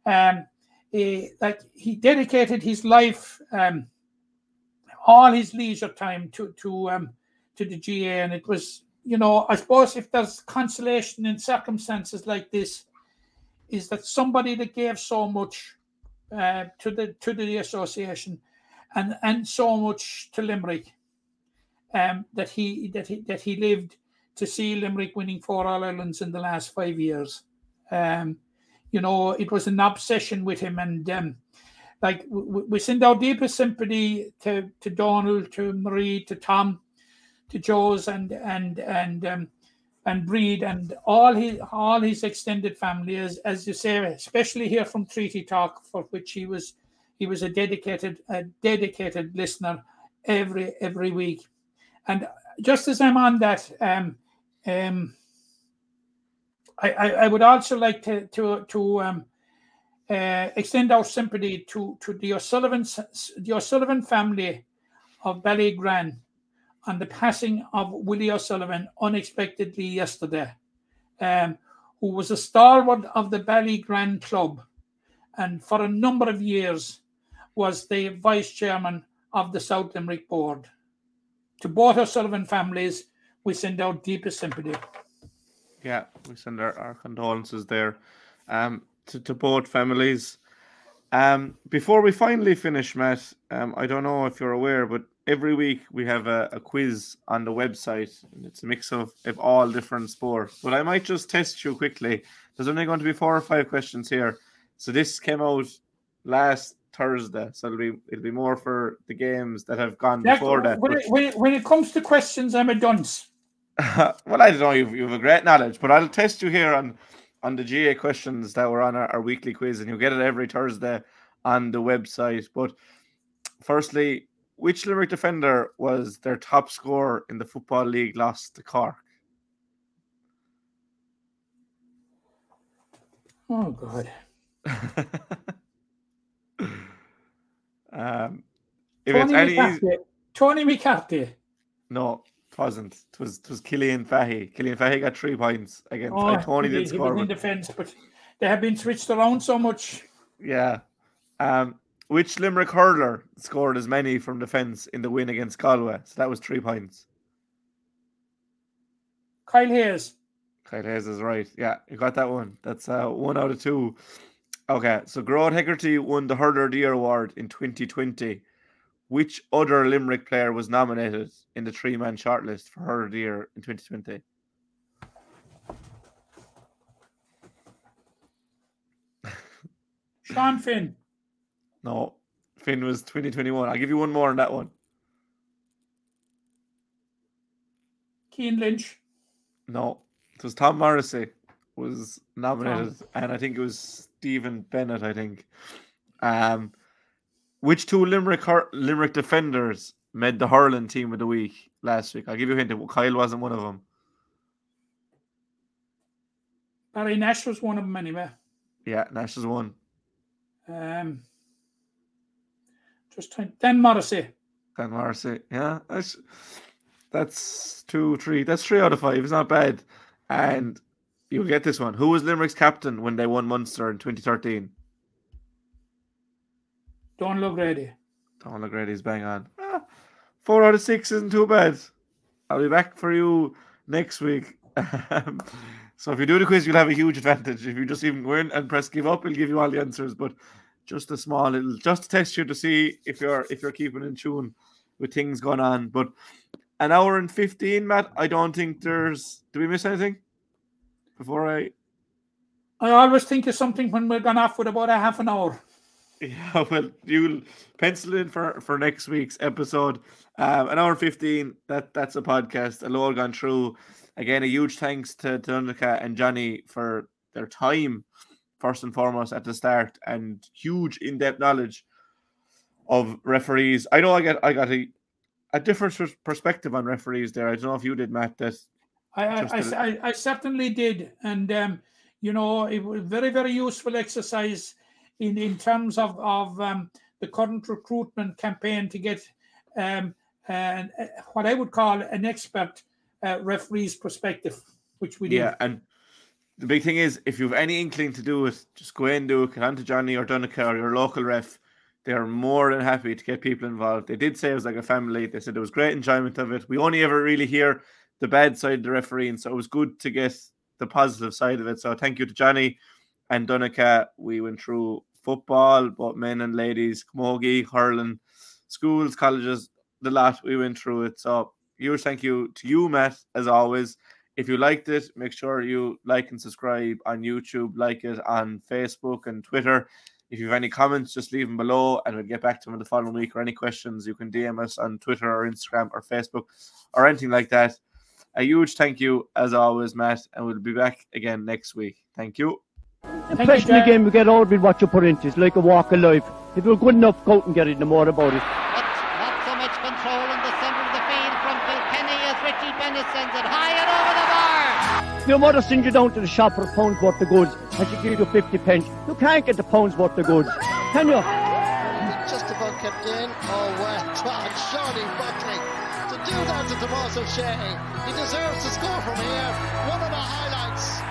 [SPEAKER 5] Um, he, like he dedicated his life, um, all his leisure time to to um, to the GAA, and it was, you know, I suppose if there's consolation in circumstances like this, is that somebody that gave so much uh, to the to the association and and so much to Limerick um, that he that he that he lived to see Limerick winning four All Irelands in the last five years. Um, you know, it was an obsession with him, and um, like we, we send our deepest sympathy to to Donald, to Marie, to Tom, to Joe's, and and and um, and Breed and all his all his extended family, as as you say, especially here from Treaty Talk, for which he was he was a dedicated a dedicated listener every every week. And just as I'm on that, um, um, I, I, I would also like to to to um, extend our sympathy to to the O'Sullivan the O'Sullivan family of Ballyagran on the passing of Willie O'Sullivan unexpectedly yesterday, um, who was a stalwart of the Ballyagran Club and for a number of years was the vice chairman of the South Limerick Board. To both O'Sullivan families, we send our deepest sympathy.
[SPEAKER 1] Yeah, we send our, our condolences there um, to, to both families. Um, before we finally finish, Matt, um, I don't know if you're aware, but every week we have a, a, quiz on the website and it's a mix of, of all different sports. But i might just test you quickly. There's only going to be four or five questions here. So this came out last thursday so it'll be it'll be more for the games that have gone yeah, before that
[SPEAKER 5] when it, when, it, when it comes to questions i'm a dunce.
[SPEAKER 1] Well i don't know you've, you have a great knowledge but i'll test you here on on the GAA questions that were on our, our weekly quiz and you'll get it every thursday on the website but firstly which Limerick defender was their top scorer in the Football League lost to Cork?
[SPEAKER 5] Oh God.
[SPEAKER 1] um,
[SPEAKER 5] if Tony it's any McCarthy. Tony McCarthy.
[SPEAKER 1] No, wasn't. It was it was Killian Fahey. Killian Fahey got three points against oh, Tony did score.
[SPEAKER 5] He was in defence, but they have been switched around so much.
[SPEAKER 1] Yeah. Um, which Limerick hurler scored as many from defence in the win against Galway? So that was three points.
[SPEAKER 5] Kyle Hayes.
[SPEAKER 1] Kyle Hayes is right. Yeah, you got that one. That's uh, one out of two. Okay, so Gearóid Hegarty won the Hurler of the Year award in 2020. Which other Limerick player was nominated in the three man shortlist for Hurler of the Year in 2020?
[SPEAKER 5] Sean Finn.
[SPEAKER 1] No, Finn was 2021. I'll give you one more on that one.
[SPEAKER 5] Cian Lynch.
[SPEAKER 1] No, it was Tom Morrissey was nominated, and I think it was Stephen Bennett. I think. Um, which two Limerick Limerick defenders made the hurling team of the week last week? I'll give you a hint. Kyle wasn't one of them.
[SPEAKER 5] Barry Nash was one of them anyway.
[SPEAKER 1] Yeah, Nash is one.
[SPEAKER 5] Um, just trying. Dan Morrissey.
[SPEAKER 1] Dan Morrissey. Yeah, that's that's two, three. That's three out of five. It's not bad. And you'll get this one. Who was Limerick's captain when they won Munster in 2013?
[SPEAKER 5] Donal O'Grady.
[SPEAKER 1] Donal O'Grady's bang on. Ah, four out of six isn't too bad. I'll be back for you next week. so if you do the quiz, you'll have a huge advantage. If you just even win and press give up, we'll give you all the answers. But just a small little, just to test you to see if you're if you're keeping in tune with things going on. But an hour and fifteen, Matt. I don't think there's. Do we miss anything before I?
[SPEAKER 5] I always think of something when we're gone off with about a half an hour.
[SPEAKER 1] Yeah, well, you'll pencil in for for next week's episode. Um, an hour fifteen. That that's a podcast. A lot gone through. Again, a huge thanks to Donncha and Johnny for their time, first and foremost at the start, and huge in depth knowledge of referees. I know I got I got a a different perspective on referees there. I don't know if you did, Matt. That
[SPEAKER 5] I, I,
[SPEAKER 1] Just a-
[SPEAKER 5] I, I, I certainly did. And, um, you know, it was very, very useful exercise in, in terms of, of um, the current recruitment campaign to get um, uh, what I would call an expert uh, referee's perspective, which we did.
[SPEAKER 1] Yeah, and the big thing is if you have any inkling to do it, just go and do it. On to Johnny or Donncha or your local ref. They are more than happy to get people involved. They did say it was like a family. They said it was great enjoyment of it. We only ever really hear the bad side of the refereeing, so it was good to get the positive side of it. So thank you to Johnny and Donncha. We went through football, both men and ladies, camogie, hurling, schools, colleges, the lot. We went through it. So huge thank you to you, Matt, as always. If you liked it, make sure you like and subscribe on YouTube, like it on Facebook and Twitter. If you have any comments, just leave them below and we'll get back to them in the following week. Or any questions, you can DM us on Twitter or Instagram or Facebook or anything like that. A huge thank you, as always, Matt, and we'll be back again next week. Thank you.
[SPEAKER 2] The question again we get out with what you put into It's like a walk of life. If you're good enough, go out and get it, no more about it.
[SPEAKER 3] But not so much control in the centre of the field from Kilkenny as Richie Bennett sends it high and over the bar.
[SPEAKER 2] If your mother sends you down to the shop for a pound's worth of goods and she gives you 50 pence, you can't get the pound's worth of goods, can you?
[SPEAKER 3] Just about kept in. Oh, well done, Shawnee Buckley. To do that to Tommaso Sheahy, he deserves to score from here. One of the highlights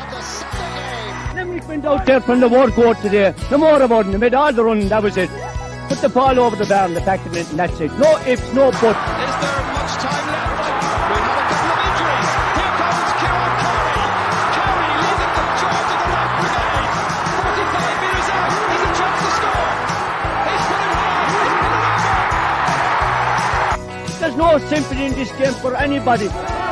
[SPEAKER 3] of the Sunday game.
[SPEAKER 2] Limerick went out there from the work out today. No more about it. Made all the running, that was it. Put the ball over the bar and the back of it, and that's it. No ifs, no buts.
[SPEAKER 7] Is there much time left? We have a couple of injuries. Here comes Ciarán Carey. Carey leading the charge of the right brigade. 45 metres out. He's a chance to score. He's put it high. He's put it over.
[SPEAKER 2] There's no sympathy in this game for anybody.